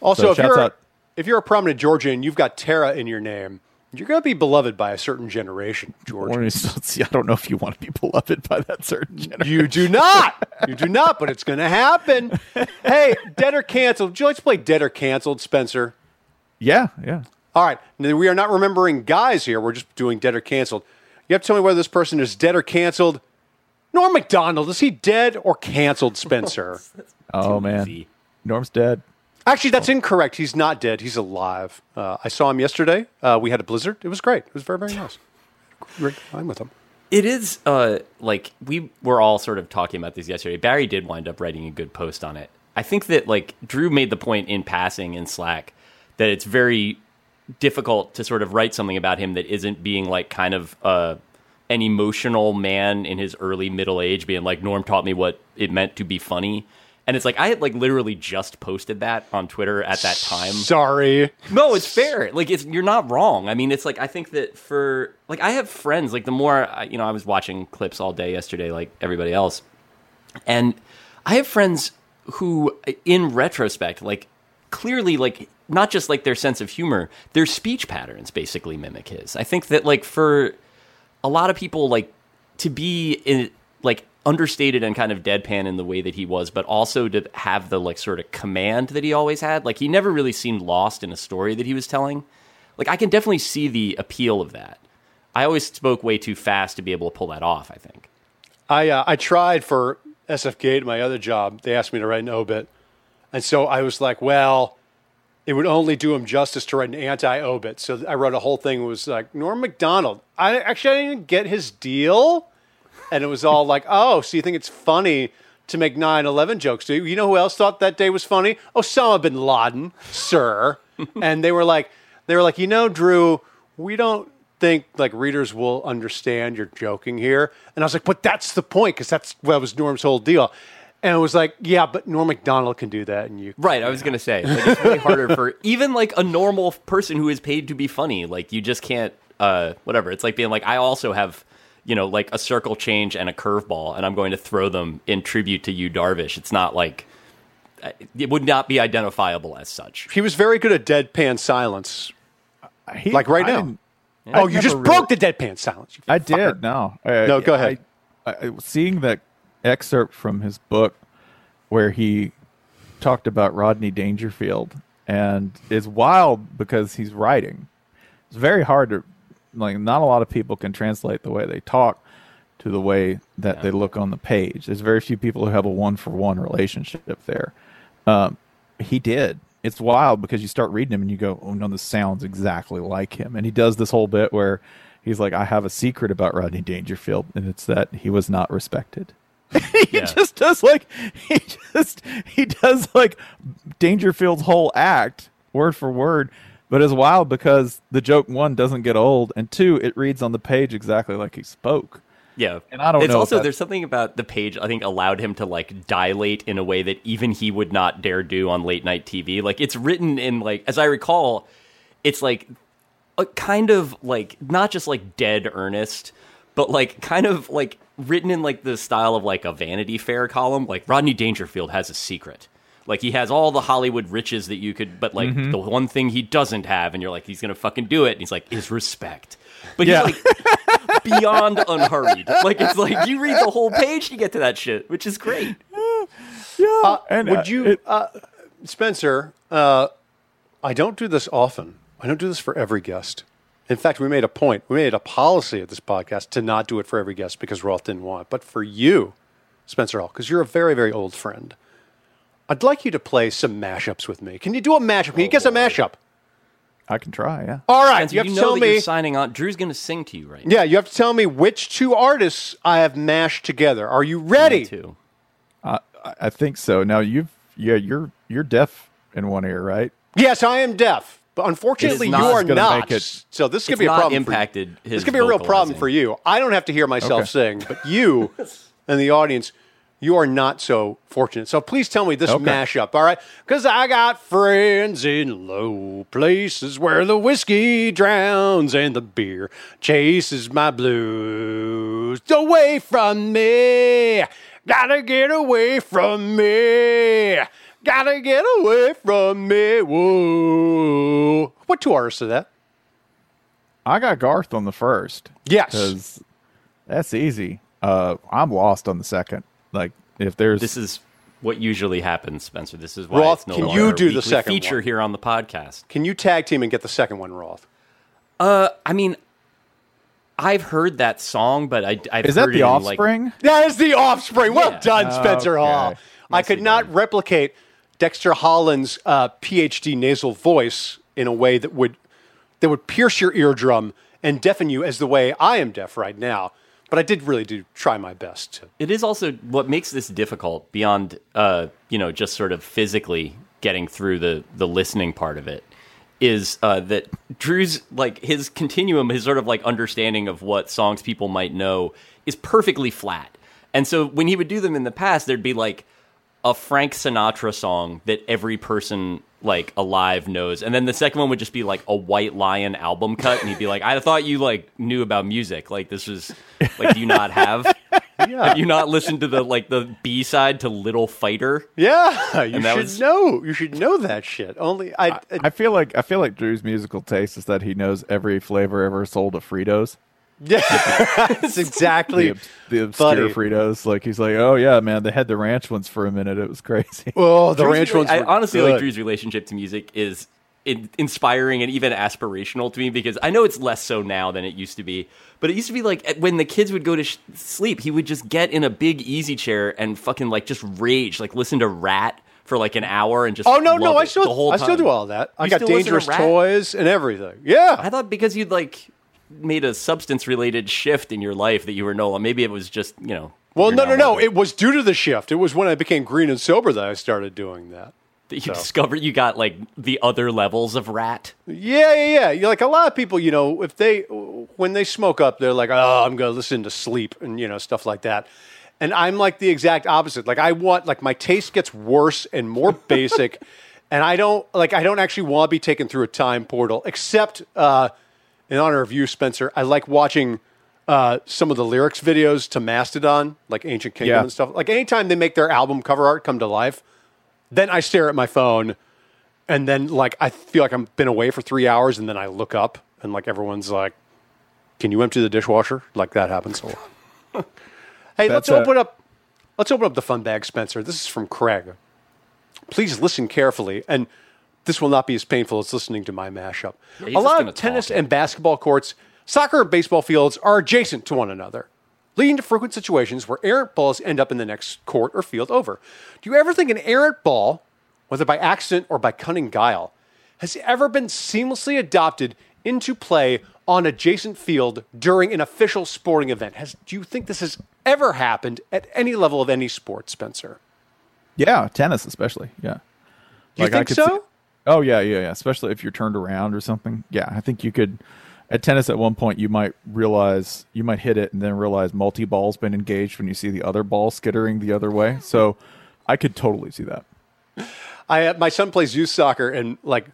Speaker 1: Also,
Speaker 3: So
Speaker 1: if you're
Speaker 3: out-
Speaker 1: if you're a prominent Georgian, you've got Tara in your name. You're going to be beloved by a certain generation, Georgia.
Speaker 3: Or it's- I don't know if you want to be beloved by that certain generation.
Speaker 1: You do not. You do not, but it's going to happen. *laughs* Hey, dead or canceled. Would you like to play dead or canceled, Spencer?
Speaker 3: Yeah, yeah.
Speaker 1: All right. Now, we are not remembering guys here. We're just doing dead or canceled. You have to tell me whether this person is dead or canceled. Norm Macdonald, is he dead or canceled, Spencer? *laughs*
Speaker 3: Oh man. Norm's dead.
Speaker 1: Actually, that's incorrect. He's not dead. He's alive. Uh, I saw him yesterday. Uh, we had a blizzard. It was great. It was very, very nice. Great time with him.
Speaker 2: It is uh like we were all sort of talking about this yesterday. Barry did wind up writing a good post on it. I think that like Drew made the point in passing in Slack that it's very difficult to sort of write something about him that isn't being like kind of uh an emotional man in his early middle age being like Norm taught me what it meant to be funny. And it's like I had like literally just posted that on Twitter at that time.
Speaker 1: Sorry.
Speaker 2: No, it's fair. Like it's you're not wrong. I mean, it's like I think that for like I have friends. Like the more I, you know, I was watching clips all day yesterday, like everybody else, and I have friends who, in retrospect, like clearly, like not just like their sense of humor, their speech patterns basically mimic his. I think that like for a lot of people, like to be in like understated and kind of deadpan in the way that he was, but also to have the like sort of command that he always had. Like he never really seemed lost in a story that he was telling. Like I can definitely see the appeal of that. I always spoke way too fast to be able to pull that off. I think.
Speaker 1: I uh, I tried for SF Gate, my other job. They asked me to write an obit, and so I was like, well, it would only do him justice to write an anti-obit. So I wrote a whole thing. It was like Norm Macdonald. I actually I didn't get his deal, and it was all like, oh, so you think it's funny to make 9/11 jokes? Do you? You know who else thought that day was funny? Osama bin Laden, sir. *laughs* and they were like. They were like, you know, Drew, we don't think like readers will understand you're joking here. And I was like, but that's the point because that's that was Norm's whole deal. And it was like, yeah, but Norm Macdonald can do that, and you
Speaker 2: Right, I was gonna say like, it's way harder for *laughs* even like a normal person who is paid to be funny. Like you just can't, uh, whatever. It's like being like, I also have, you know, like a circle change and a curveball, and I'm going to throw them in tribute to you, Darvish. It's not like uh, it would not be identifiable as such.
Speaker 1: He was very good at deadpan silence,
Speaker 3: He-
Speaker 1: like right
Speaker 3: I
Speaker 1: now.
Speaker 3: didn't-
Speaker 1: Oh,
Speaker 3: I
Speaker 1: you just
Speaker 3: really-
Speaker 1: broke the deadpan silence.
Speaker 3: I
Speaker 1: fucker.
Speaker 3: did. No, Uh,
Speaker 1: No, go ahead.
Speaker 3: I, I, seeing that excerpt from his book where he talked about Rodney Dangerfield, and it's wild because he's writing. It's very hard to like. Not a lot of people can translate the way they talk to the way that they look on the page. There's very few people who have a one for one relationship there. Um, he did. It's wild because you start reading him and you go, "Oh no, this sounds exactly like him." And he does this whole bit where he's like, "I have a secret about Rodney Dangerfield, and it's that he was not respected." *laughs* he
Speaker 2: Yeah.
Speaker 3: just does like he just he does like Dangerfield's whole act word for word. But it's wild because the joke one doesn't get old, and two, it reads on the page exactly like he spoke.
Speaker 2: Yeah,
Speaker 3: And I don't
Speaker 2: it's
Speaker 3: know
Speaker 2: also there's something about the page I think allowed him to like dilate in a way that even he would not dare do on late night TV. Like it's written in like as I recall, it's like a kind of like not just like dead earnest, but like kind of like written in like the style of like a Vanity Fair column. Like Rodney Dangerfield has a secret. Like he has all the Hollywood riches that you could, but like
Speaker 3: Mm-hmm.
Speaker 2: the one thing he doesn't have, and you're like, he's gonna fucking do it. And he's like, is respect. But
Speaker 3: Yeah.
Speaker 2: he's like beyond unhurried. Like it's like you read the whole page to get to that shit, which is great.
Speaker 3: Yeah, and
Speaker 1: Would
Speaker 3: uh,
Speaker 1: you,
Speaker 3: it-
Speaker 1: uh, Spencer? Uh, I don't do this often. I don't do this for every guest. In fact, we made a point. We made a policy of this podcast to not do it for every guest because Roth didn't want. But for you, Spencer Hall, because you're a very, very old friend, I'd like you to play some mashups with me. Can you do a mashup? Can you guess a oh, mashup?
Speaker 3: I can try. Yeah.
Speaker 1: All right,
Speaker 2: Spencer,
Speaker 1: you have
Speaker 2: you
Speaker 1: to
Speaker 2: know
Speaker 1: tell
Speaker 2: that
Speaker 1: me.
Speaker 2: you're signing on. Drew's gonna sing to you right now.
Speaker 1: Yeah, you have to tell me which two artists I have mashed together. Are you ready?
Speaker 2: too.
Speaker 3: I, I think so. Now you've yeah you're you're deaf in one ear, right?
Speaker 1: Yes, I am deaf, but unfortunately, you
Speaker 2: not
Speaker 1: are
Speaker 3: gonna
Speaker 1: not.
Speaker 3: make it-
Speaker 1: So this could
Speaker 2: It's
Speaker 1: be a
Speaker 2: not
Speaker 1: problem. for you.
Speaker 2: impacted his
Speaker 1: This could be a real problem
Speaker 2: vocalizing.
Speaker 1: for you. I don't have to hear myself
Speaker 3: Okay.
Speaker 1: sing, but you *laughs* and the audience, you are not so fortunate. So please tell me this
Speaker 3: Okay.
Speaker 1: mashup, all right? Because I got friends in low places where the whiskey drowns and the beer chases my blues away from me. Gotta get away from me. Gotta get away from me. Whoa. What two artists are that?
Speaker 3: I got Garth on the first.
Speaker 1: Yes.
Speaker 3: because that's easy. Uh, I'm lost on the second. Like if there's
Speaker 2: This is what usually happens, Spencer. This is why
Speaker 1: Roth,
Speaker 2: it's no
Speaker 1: can you do the second
Speaker 2: feature
Speaker 1: one?
Speaker 2: here on the podcast.
Speaker 1: Can you tag team and get the second one, Roth?
Speaker 2: Uh, I mean, I've heard that song, but I, I've
Speaker 3: is that the
Speaker 2: it in, like-
Speaker 3: Offspring?
Speaker 1: That is the offspring. Well
Speaker 2: Yeah.
Speaker 1: done, Spencer
Speaker 3: Okay.
Speaker 1: Hall. I could not
Speaker 2: done.
Speaker 1: replicate Dexter Holland's uh, PhD nasal voice in a way that would that would pierce your eardrum and deafen you as the way I am deaf right now. But I did really do try my best to
Speaker 2: It is also what makes this difficult beyond, uh, you know, just sort of physically getting through the the listening part of it. Is uh, that Drew's like his continuum, his sort of like understanding of what songs people might know is perfectly flat. And so when he would do them in the past, there'd be like a Frank Sinatra song that every person like alive knows, and then the second one would just be like a White Lion album cut, and he'd be like, "I thought you like knew about music. Like this is like, do you not have? *laughs* Have you not listened to the like the B side to Little Fighter?
Speaker 1: Yeah, you should
Speaker 2: was-
Speaker 1: know. You should know that shit. Only I, I
Speaker 3: I feel like I feel like Drew's musical taste is that he knows every flavor ever sold of Fritos.
Speaker 1: Yeah, *laughs* that's exactly
Speaker 3: The, the obscure
Speaker 1: Buddy.
Speaker 3: Fritos. Like he's like, oh yeah, man, they had the ranch ones for a minute. It was crazy.
Speaker 1: Well, the
Speaker 2: Drew's
Speaker 1: ranch
Speaker 2: rela-
Speaker 1: ones.
Speaker 2: I
Speaker 1: were
Speaker 2: honestly
Speaker 1: good.
Speaker 2: like Drew's relationship to music is in- inspiring and even aspirational to me because I know it's less so now than it used to be. But it used to be like when the kids would go to sh- sleep, he would just get in a big easy chair and fucking like just rage, like listen to Ratt for like an hour and just
Speaker 1: Oh no, no, I still,
Speaker 2: whole
Speaker 1: I still do all that. I
Speaker 2: You
Speaker 1: got
Speaker 2: still to
Speaker 1: dangerous toys and everything. Yeah,
Speaker 2: I thought because you'd like made a substance related shift in your life that you were no maybe it was just you know
Speaker 1: Well, no, no, no. It was due to the shift. It was when I became green and sober that I started doing that.
Speaker 2: That you
Speaker 1: So-
Speaker 2: discovered you got like the other levels of Ratt.
Speaker 1: Yeah, yeah, yeah. You're like a lot of people, you know, if they when they smoke up, they're like, "Oh, I'm going to listen to sleep" and you know, stuff like that. And I'm like the exact opposite. Like I want like my taste gets worse and more *laughs* basic and I don't like I don't actually want to be taken through a time portal except uh in honor of you, Spencer. I like watching uh, some of the lyrics videos to Mastodon, like Ancient Kingdom
Speaker 3: Yeah.
Speaker 1: and stuff. Like anytime they make their album cover art come to life, then I stare at my phone and then like I feel like I've been away for three hours, and then I look up, and like everyone's like, "Can you empty the dishwasher?" Like that happens a lot. *laughs* hey, let's
Speaker 3: a-
Speaker 1: open up. Let's open up the fun bag, Spencer. This is from Craig. Please listen carefully, and this will not be as painful as listening to my mashup.
Speaker 2: he's
Speaker 1: a lot of tennis
Speaker 2: talk.
Speaker 1: and basketball courts, soccer and baseball fields are adjacent to one another, leading to frequent situations where errant balls end up in the next court or field over. Do you ever think an errant ball, whether by accident or by cunning guile, has ever been seamlessly adopted into play on adjacent field during an official sporting event? Has do you think this has ever happened at any level of any sport, Spencer?
Speaker 3: Yeah, tennis especially. Yeah.
Speaker 1: Do you
Speaker 3: I
Speaker 1: think
Speaker 3: could
Speaker 1: so?
Speaker 3: see- oh yeah, yeah, yeah. Especially if you're turned around or something. Yeah, I think you could. At tennis, at one point, you might realize you might hit it and then realize multi ball's been engaged when you see the other ball skittering the other way. So, I could totally see that.
Speaker 1: I uh, my son plays youth soccer, and like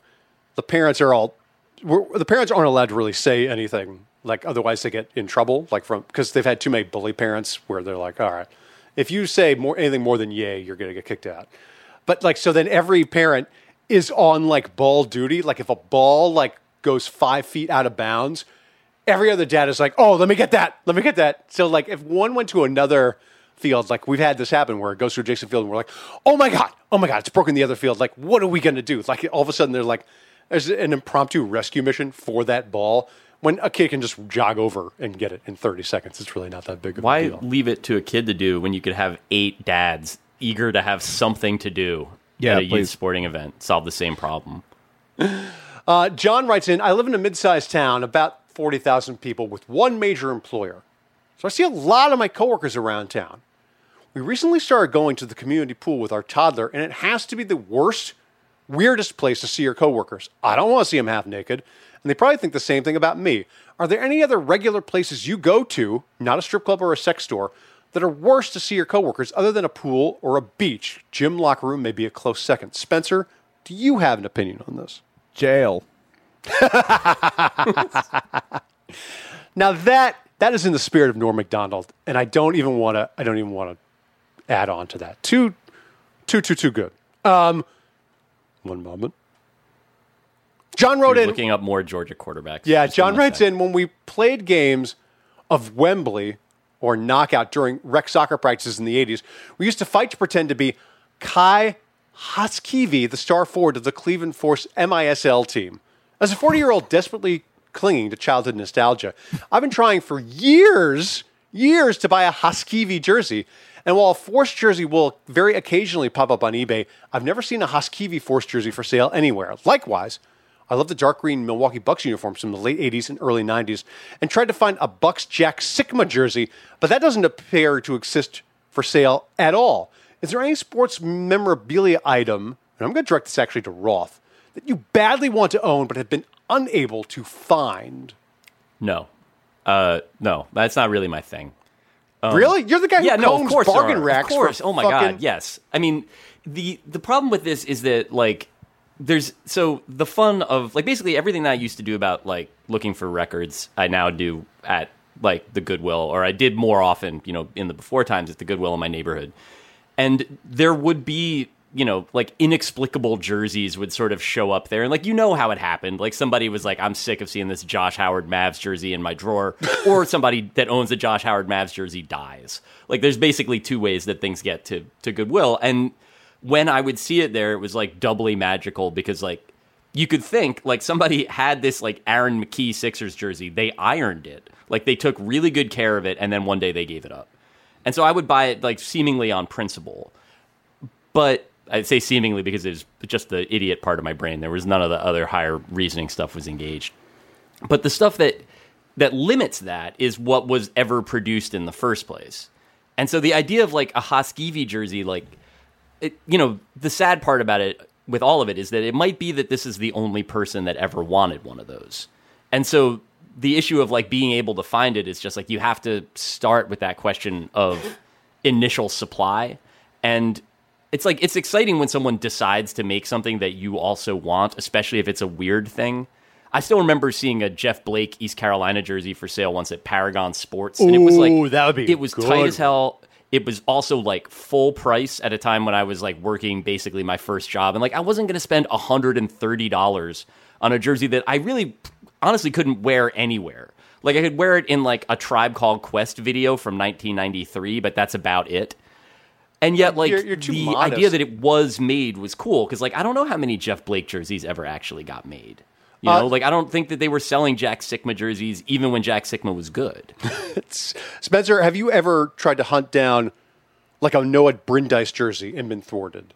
Speaker 1: the parents are all the parents aren't allowed to really say anything. Like otherwise, they get in trouble. Like from because they've had too many bully parents where they're like, all right, if you say more anything more than yay, you're gonna get kicked out. But like so, then every parent is on like ball duty. Like if a ball like goes five feet out of bounds, every other dad is like, oh, let me get that, let me get that. So like if one went to another field, like we've had this happen where it goes to adjacent field and we're like, oh my God, oh my God, it's broken the other field. Like, what are we going to do? Like all of a sudden they're like, there's an impromptu rescue mission for that ball when a kid can just jog over and get it in 30 seconds. It's really not that big of a
Speaker 2: Why leave it to a kid to do when you could have eight dads eager to have something to do
Speaker 3: Yeah,
Speaker 2: at a youth sporting event? Solve the same problem. *laughs*
Speaker 1: Uh, John writes in, I live in a mid-sized town, about 40,000 people with one major employer. So I see a lot of my coworkers around town. We recently started going to the community pool with our toddler, and it has to be the worst, weirdest place to see your coworkers. I don't want to see them half naked, and they probably think the same thing about me. Are there any other regular places you go to, not a strip club or a sex store, that are worse to see your coworkers other than a pool or a beach? Gym locker room may be a close second. Spencer, do you have an opinion on this?
Speaker 3: Jail. *laughs*
Speaker 1: Now that that is in the spirit of Norm Macdonald, and I don't even want to. I don't even want to add on to that. Too, too, too, too good. Um, one moment. John wrote
Speaker 2: You're
Speaker 1: in.
Speaker 2: looking up more Georgia quarterbacks.
Speaker 1: Yeah, John
Speaker 2: me
Speaker 1: writes in when we played games of Wembley or knockout during rec soccer practices in the 80s, we used to fight to pretend to be Kai Haaskivi, the star forward of the Cleveland Force MISL team. As a 40 year old desperately clinging to childhood nostalgia, I've been trying for years, years to buy a Haaskivi jersey. And while a Force jersey will very occasionally pop up on eBay, I've never seen a Haaskivi Force jersey for sale anywhere. Likewise, I love the dark green Milwaukee Bucks uniforms from the late 80s and early 90s and tried to find a Bucks Jack Sikma jersey, but that doesn't appear to exist for sale at all. Is there any sports memorabilia item, and I'm going to direct this actually to Roth, that you badly want to own but have been unable to find?
Speaker 2: No, uh, no, that's not really my thing.
Speaker 1: really? You're the guy who
Speaker 2: Um, yeah, no, of
Speaker 1: combs
Speaker 2: course,
Speaker 1: bargain racks.
Speaker 2: Of course.
Speaker 1: for
Speaker 2: Oh my
Speaker 1: fucking-
Speaker 2: god, yes. I mean, the the problem with this is that like there's so the fun of like basically everything that I used to do about like looking for records, I now do at like the Goodwill, or I did more often, you know, in the before times at the Goodwill in my neighborhood, and there would be. You know, like inexplicable jerseys would sort of show up there. And, like, you know how it happened. Like, somebody was like, I'm sick of seeing this Josh Howard Mavs jersey in my drawer. *laughs* or somebody that owns a Josh Howard Mavs jersey dies. Like, there's basically two ways that things get to, to Goodwill. And when I would see it there, it was like doubly magical because, like, you could think like somebody had this like Aaron McKie Sixers jersey. They ironed it. Like they took really good care of it and then one day they gave it up. And so I would buy it like seemingly on principle. But I'd say seemingly because it was just the idiot part of my brain. There was none of the other higher reasoning stuff was engaged. But the stuff that that limits that is what was ever produced in the first place. And so the idea of like a Haaskivi jersey, like it, you know, the sad part about it with all of it is that it might be that this is the only person that ever wanted one of those. And so the issue of like being able to find it is just like you have to start with that question of initial supply and it's like it's exciting when someone decides to make something that you also want, especially if it's a weird thing. I still remember seeing a Jeff Blake East Carolina jersey for sale once at Paragon Sports, and it was like
Speaker 1: Ooh, that would be
Speaker 2: it was
Speaker 1: good.
Speaker 2: tight as hell. It was also like full price at a time when I was like working basically my first job, and like I wasn't going to spend hundred and thirty dollars on a jersey that I really honestly couldn't wear anywhere. Like I could wear it in like a Tribe Called Quest video from 1993, but that's about it. And yet, like
Speaker 1: You're- you're
Speaker 2: the
Speaker 1: modest.
Speaker 2: idea that it was made was cool because, like, I don't know how many Jeff Blake jerseys ever actually got made. You
Speaker 1: Uh,
Speaker 2: know, like I don't think that they were selling Jack Sikma jerseys even when Jack Sikma was good. *laughs*
Speaker 1: Spencer, have you ever tried to hunt down like a Noah Brindise jersey and been thwarted?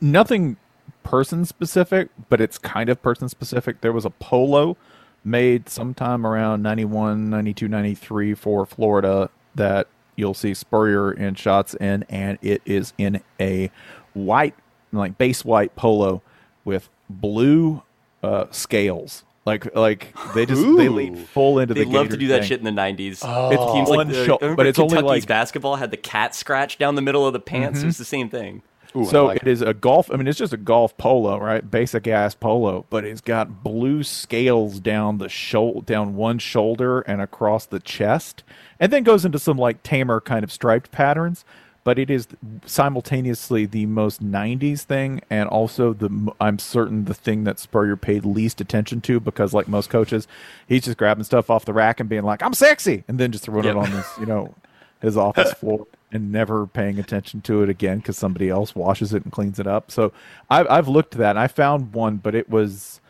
Speaker 3: nothing person specific, but it's kind of person specific. There was a polo made sometime around 91, 92, 93 for Florida that you'll see Spurrier in shots in, and it is in a white, like base white polo with blue uh, scales. Like, like they just they
Speaker 1: Ooh.
Speaker 3: lead full into
Speaker 2: They
Speaker 3: the
Speaker 2: love to
Speaker 3: Gator
Speaker 2: do that
Speaker 3: thing.
Speaker 2: shit in the '90s.
Speaker 3: It's
Speaker 2: Teams like the,
Speaker 3: shot,
Speaker 2: remember
Speaker 3: but it's only like
Speaker 2: basketball had the cat scratch down the middle of the pants. It was the same thing.
Speaker 1: Ooh,
Speaker 3: so
Speaker 1: like
Speaker 3: it is a golf. I mean, it's just a golf polo, right? Basic ass polo, but it's got blue scales down the shoulder, down one shoulder and across the chest, and then goes into some like tamer kind of striped patterns. But it is simultaneously the most '90s thing, and also the I'm certain the thing that Spurrier paid least attention to because, like most coaches, he's just grabbing stuff off the rack and being like, "I'm sexy," and then just throwing
Speaker 2: Yep.
Speaker 3: it on this, you know, his office *laughs* floor and never paying attention to it again because somebody else washes it and cleans it up. So I've I've looked at that and I found one, but it was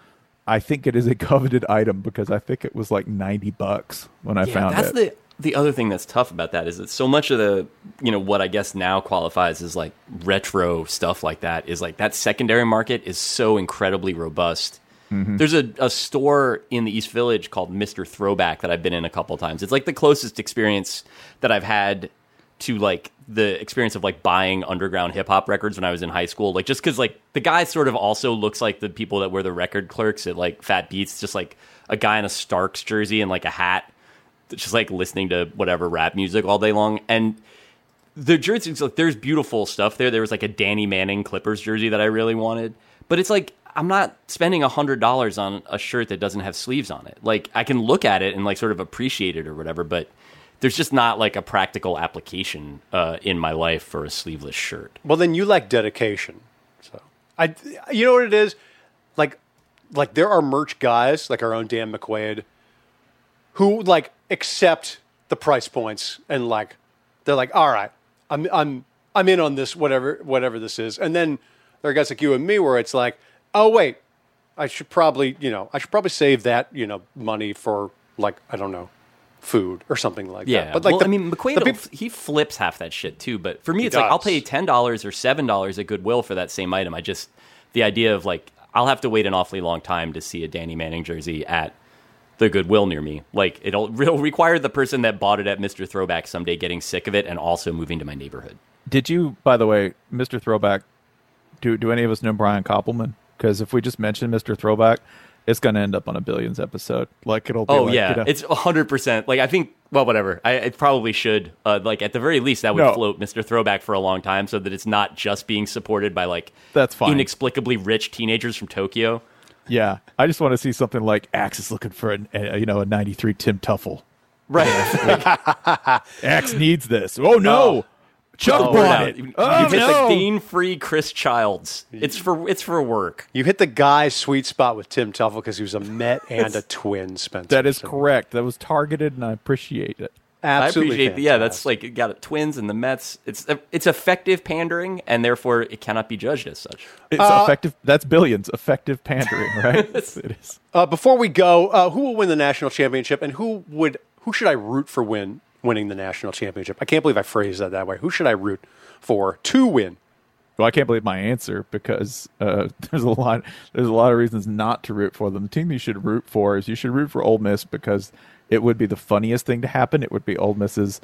Speaker 3: I think it is a *laughs* coveted item because I think it was like ninety bucks when I
Speaker 2: yeah,
Speaker 3: found
Speaker 2: that's
Speaker 3: it.
Speaker 2: the the other thing that's tough about that is that so much of the you know what I guess now qualifies as like retro stuff like that is like that secondary market is so incredibly robust. Mm-hmm. There's a, a store in the East Village called Mr. Throwback that I've been in a couple times. It's like the closest experience that I've had to like the experience of like buying underground hip hop records when I was in high school. Like just because like the guy sort of also looks like the people that were the record clerks at like Fat Beats, just like a guy in a Starks jersey and like a hat, just like listening to whatever rap music all day long. And the jerseys, like there's beautiful stuff there. There was like a Danny Manning Clippers jersey that I really wanted, but it's like I'm not spending a hundred dollars on a shirt that doesn't have sleeves on it. Like I can look at it and like sort of appreciate it or whatever, but there's just not like a practical application uh, in my life for a sleeveless shirt.
Speaker 1: Well, then you like dedication. So I, you know what it is, like, like there are merch guys like our own Dan McQuade, who like accept the price points and like they're like, all right, I'm I'm I'm in on this whatever whatever this is, and then there are guys like you and me where it's like, oh wait, I should probably you know I should probably save that you know money for like I don't know food or something like
Speaker 2: Yeah,
Speaker 1: that. But like
Speaker 2: well,
Speaker 1: the,
Speaker 2: I mean, McQuade
Speaker 1: the
Speaker 2: will-
Speaker 1: peop-
Speaker 2: he flips half that shit too. But for me, it's like I'll
Speaker 1: does.
Speaker 2: pay ten dollars or seven dollars at Goodwill for that same item. I just the idea of like I'll have to wait an awfully long time to see a Danny Manning jersey at the Goodwill near me. Like it'll, it'll *laughs* require the person that bought it at Mister Throwback someday getting sick of it and also moving to my neighborhood.
Speaker 3: Did you, by the way, Mr. Throwback? Do do any of us know Brian Koppelman? Because if we just mention Mr. Throwback, it's going to end up on a billions episode. Like it'll. Be
Speaker 2: Oh
Speaker 3: like,
Speaker 2: yeah,
Speaker 3: you know-
Speaker 2: it's hundred percent. Like I think, well, whatever. I it probably should. Uh, like at the very least, that would
Speaker 3: No.
Speaker 2: float Mister Throwback for a long time, so that it's not just being supported by like
Speaker 3: That's fine.
Speaker 2: inexplicably rich teenagers from Tokyo.
Speaker 3: Yeah. I just want to see something like Axe is looking for a, a you know a '93 Tim Teufel.
Speaker 2: Right. *laughs*
Speaker 3: Axe needs this. Oh no, oh. Chuck
Speaker 1: Oh,
Speaker 3: brought it.
Speaker 2: You,
Speaker 3: oh
Speaker 2: you hit
Speaker 3: no.
Speaker 2: the Dean-free Chris Childs. It's for it's for work.
Speaker 1: You hit the guy's sweet spot with Tim Teufel because he was a Met and a *laughs* twin, Spencer.
Speaker 3: that is
Speaker 1: So
Speaker 3: correct. That was targeted, and I appreciate it.
Speaker 1: Absolutely
Speaker 2: I appreciate. The, yeah, that's like you got it, Twins and the Mets. It's it's effective pandering, and therefore it cannot be judged as such.
Speaker 3: It's
Speaker 1: Uh,
Speaker 3: effective. That's billions. Effective pandering, right? *laughs* it is.
Speaker 1: Uh, before we go, uh, who will win the national championship, and who would who should I root for win winning the national championship? I can't believe I phrased that that way. Who should I root for to win?
Speaker 3: Well, I can't believe my answer because uh, *laughs* there's a lot. There's a lot of reasons not to root for them. The team you should root for is you should root for Ole Miss because it would be the funniest thing to happen. It would be Ole Miss's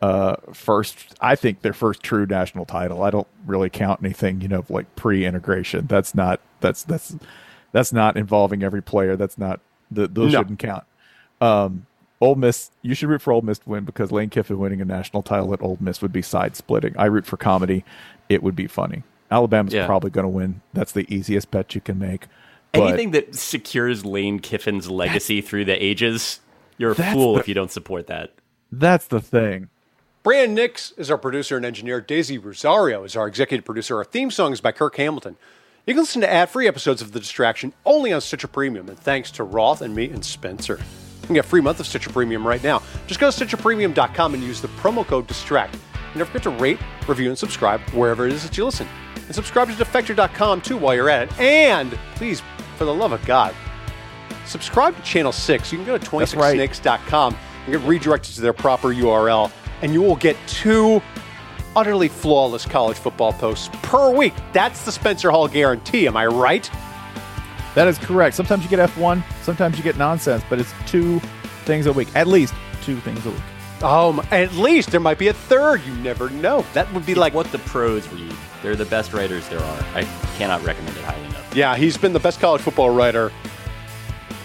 Speaker 3: uh, first, I think their first true national title. I don't really count anything, you know, like pre-integration. That's not that's that's that's not involving every player. That's not the, those
Speaker 1: No.
Speaker 3: shouldn't count. Um, Ole Miss, you should root for Ole Miss to win because Lane Kiffin winning a national title at Ole Miss would be side splitting. I root for comedy; it would be funny. Alabama's
Speaker 2: Yeah.
Speaker 3: probably going to win. That's the easiest bet you can make. But
Speaker 2: Anything that secures Lane Kiffin's legacy through the ages, you're a
Speaker 3: That's
Speaker 2: fool
Speaker 3: the-
Speaker 2: if you don't support that.
Speaker 3: that's the thing.
Speaker 1: Brand Nix is our producer and engineer. Daisy Rosario is our executive producer. Our theme song is by Kirk Hamilton. You can listen to ad-free episodes of The Distraction only on Stitcher Premium, and thanks to Roth and me and Spencer. You can get a free month of Stitcher Premium right now. Just go to StitcherPremium.com and use the promo code DISTRACT. And don't forget to rate, review, and subscribe wherever it is that you listen. And subscribe to Defector.com too while you're at it. And please, for the love of God, subscribe to Channel 6. You can go to
Speaker 3: That's right.
Speaker 1: 26snakes.com and get redirected to their proper URL, and you will get two utterly flawless college football posts per week. That's the Spencer Hall guarantee. Am I right?
Speaker 3: That is correct. Sometimes you get F1, sometimes you get nonsense, but it's two things a week. At least two things a week.
Speaker 1: Um, at least there might be a third. You never know. That would be like,
Speaker 2: what the pros read. They're the best writers there are. I cannot recommend it highly enough.
Speaker 1: yeah, he's been the best college football writer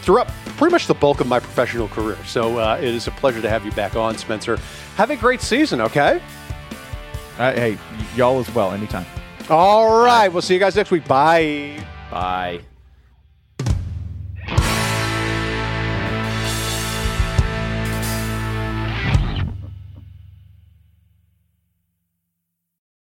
Speaker 1: throughout pretty much the bulk of my professional career. So uh, it is a pleasure to have you back on, Spencer. Have a great season, okay?
Speaker 3: Uh, hey, y'all as well, anytime.
Speaker 1: All right. We'll see you guys next week. Bye.
Speaker 2: Bye.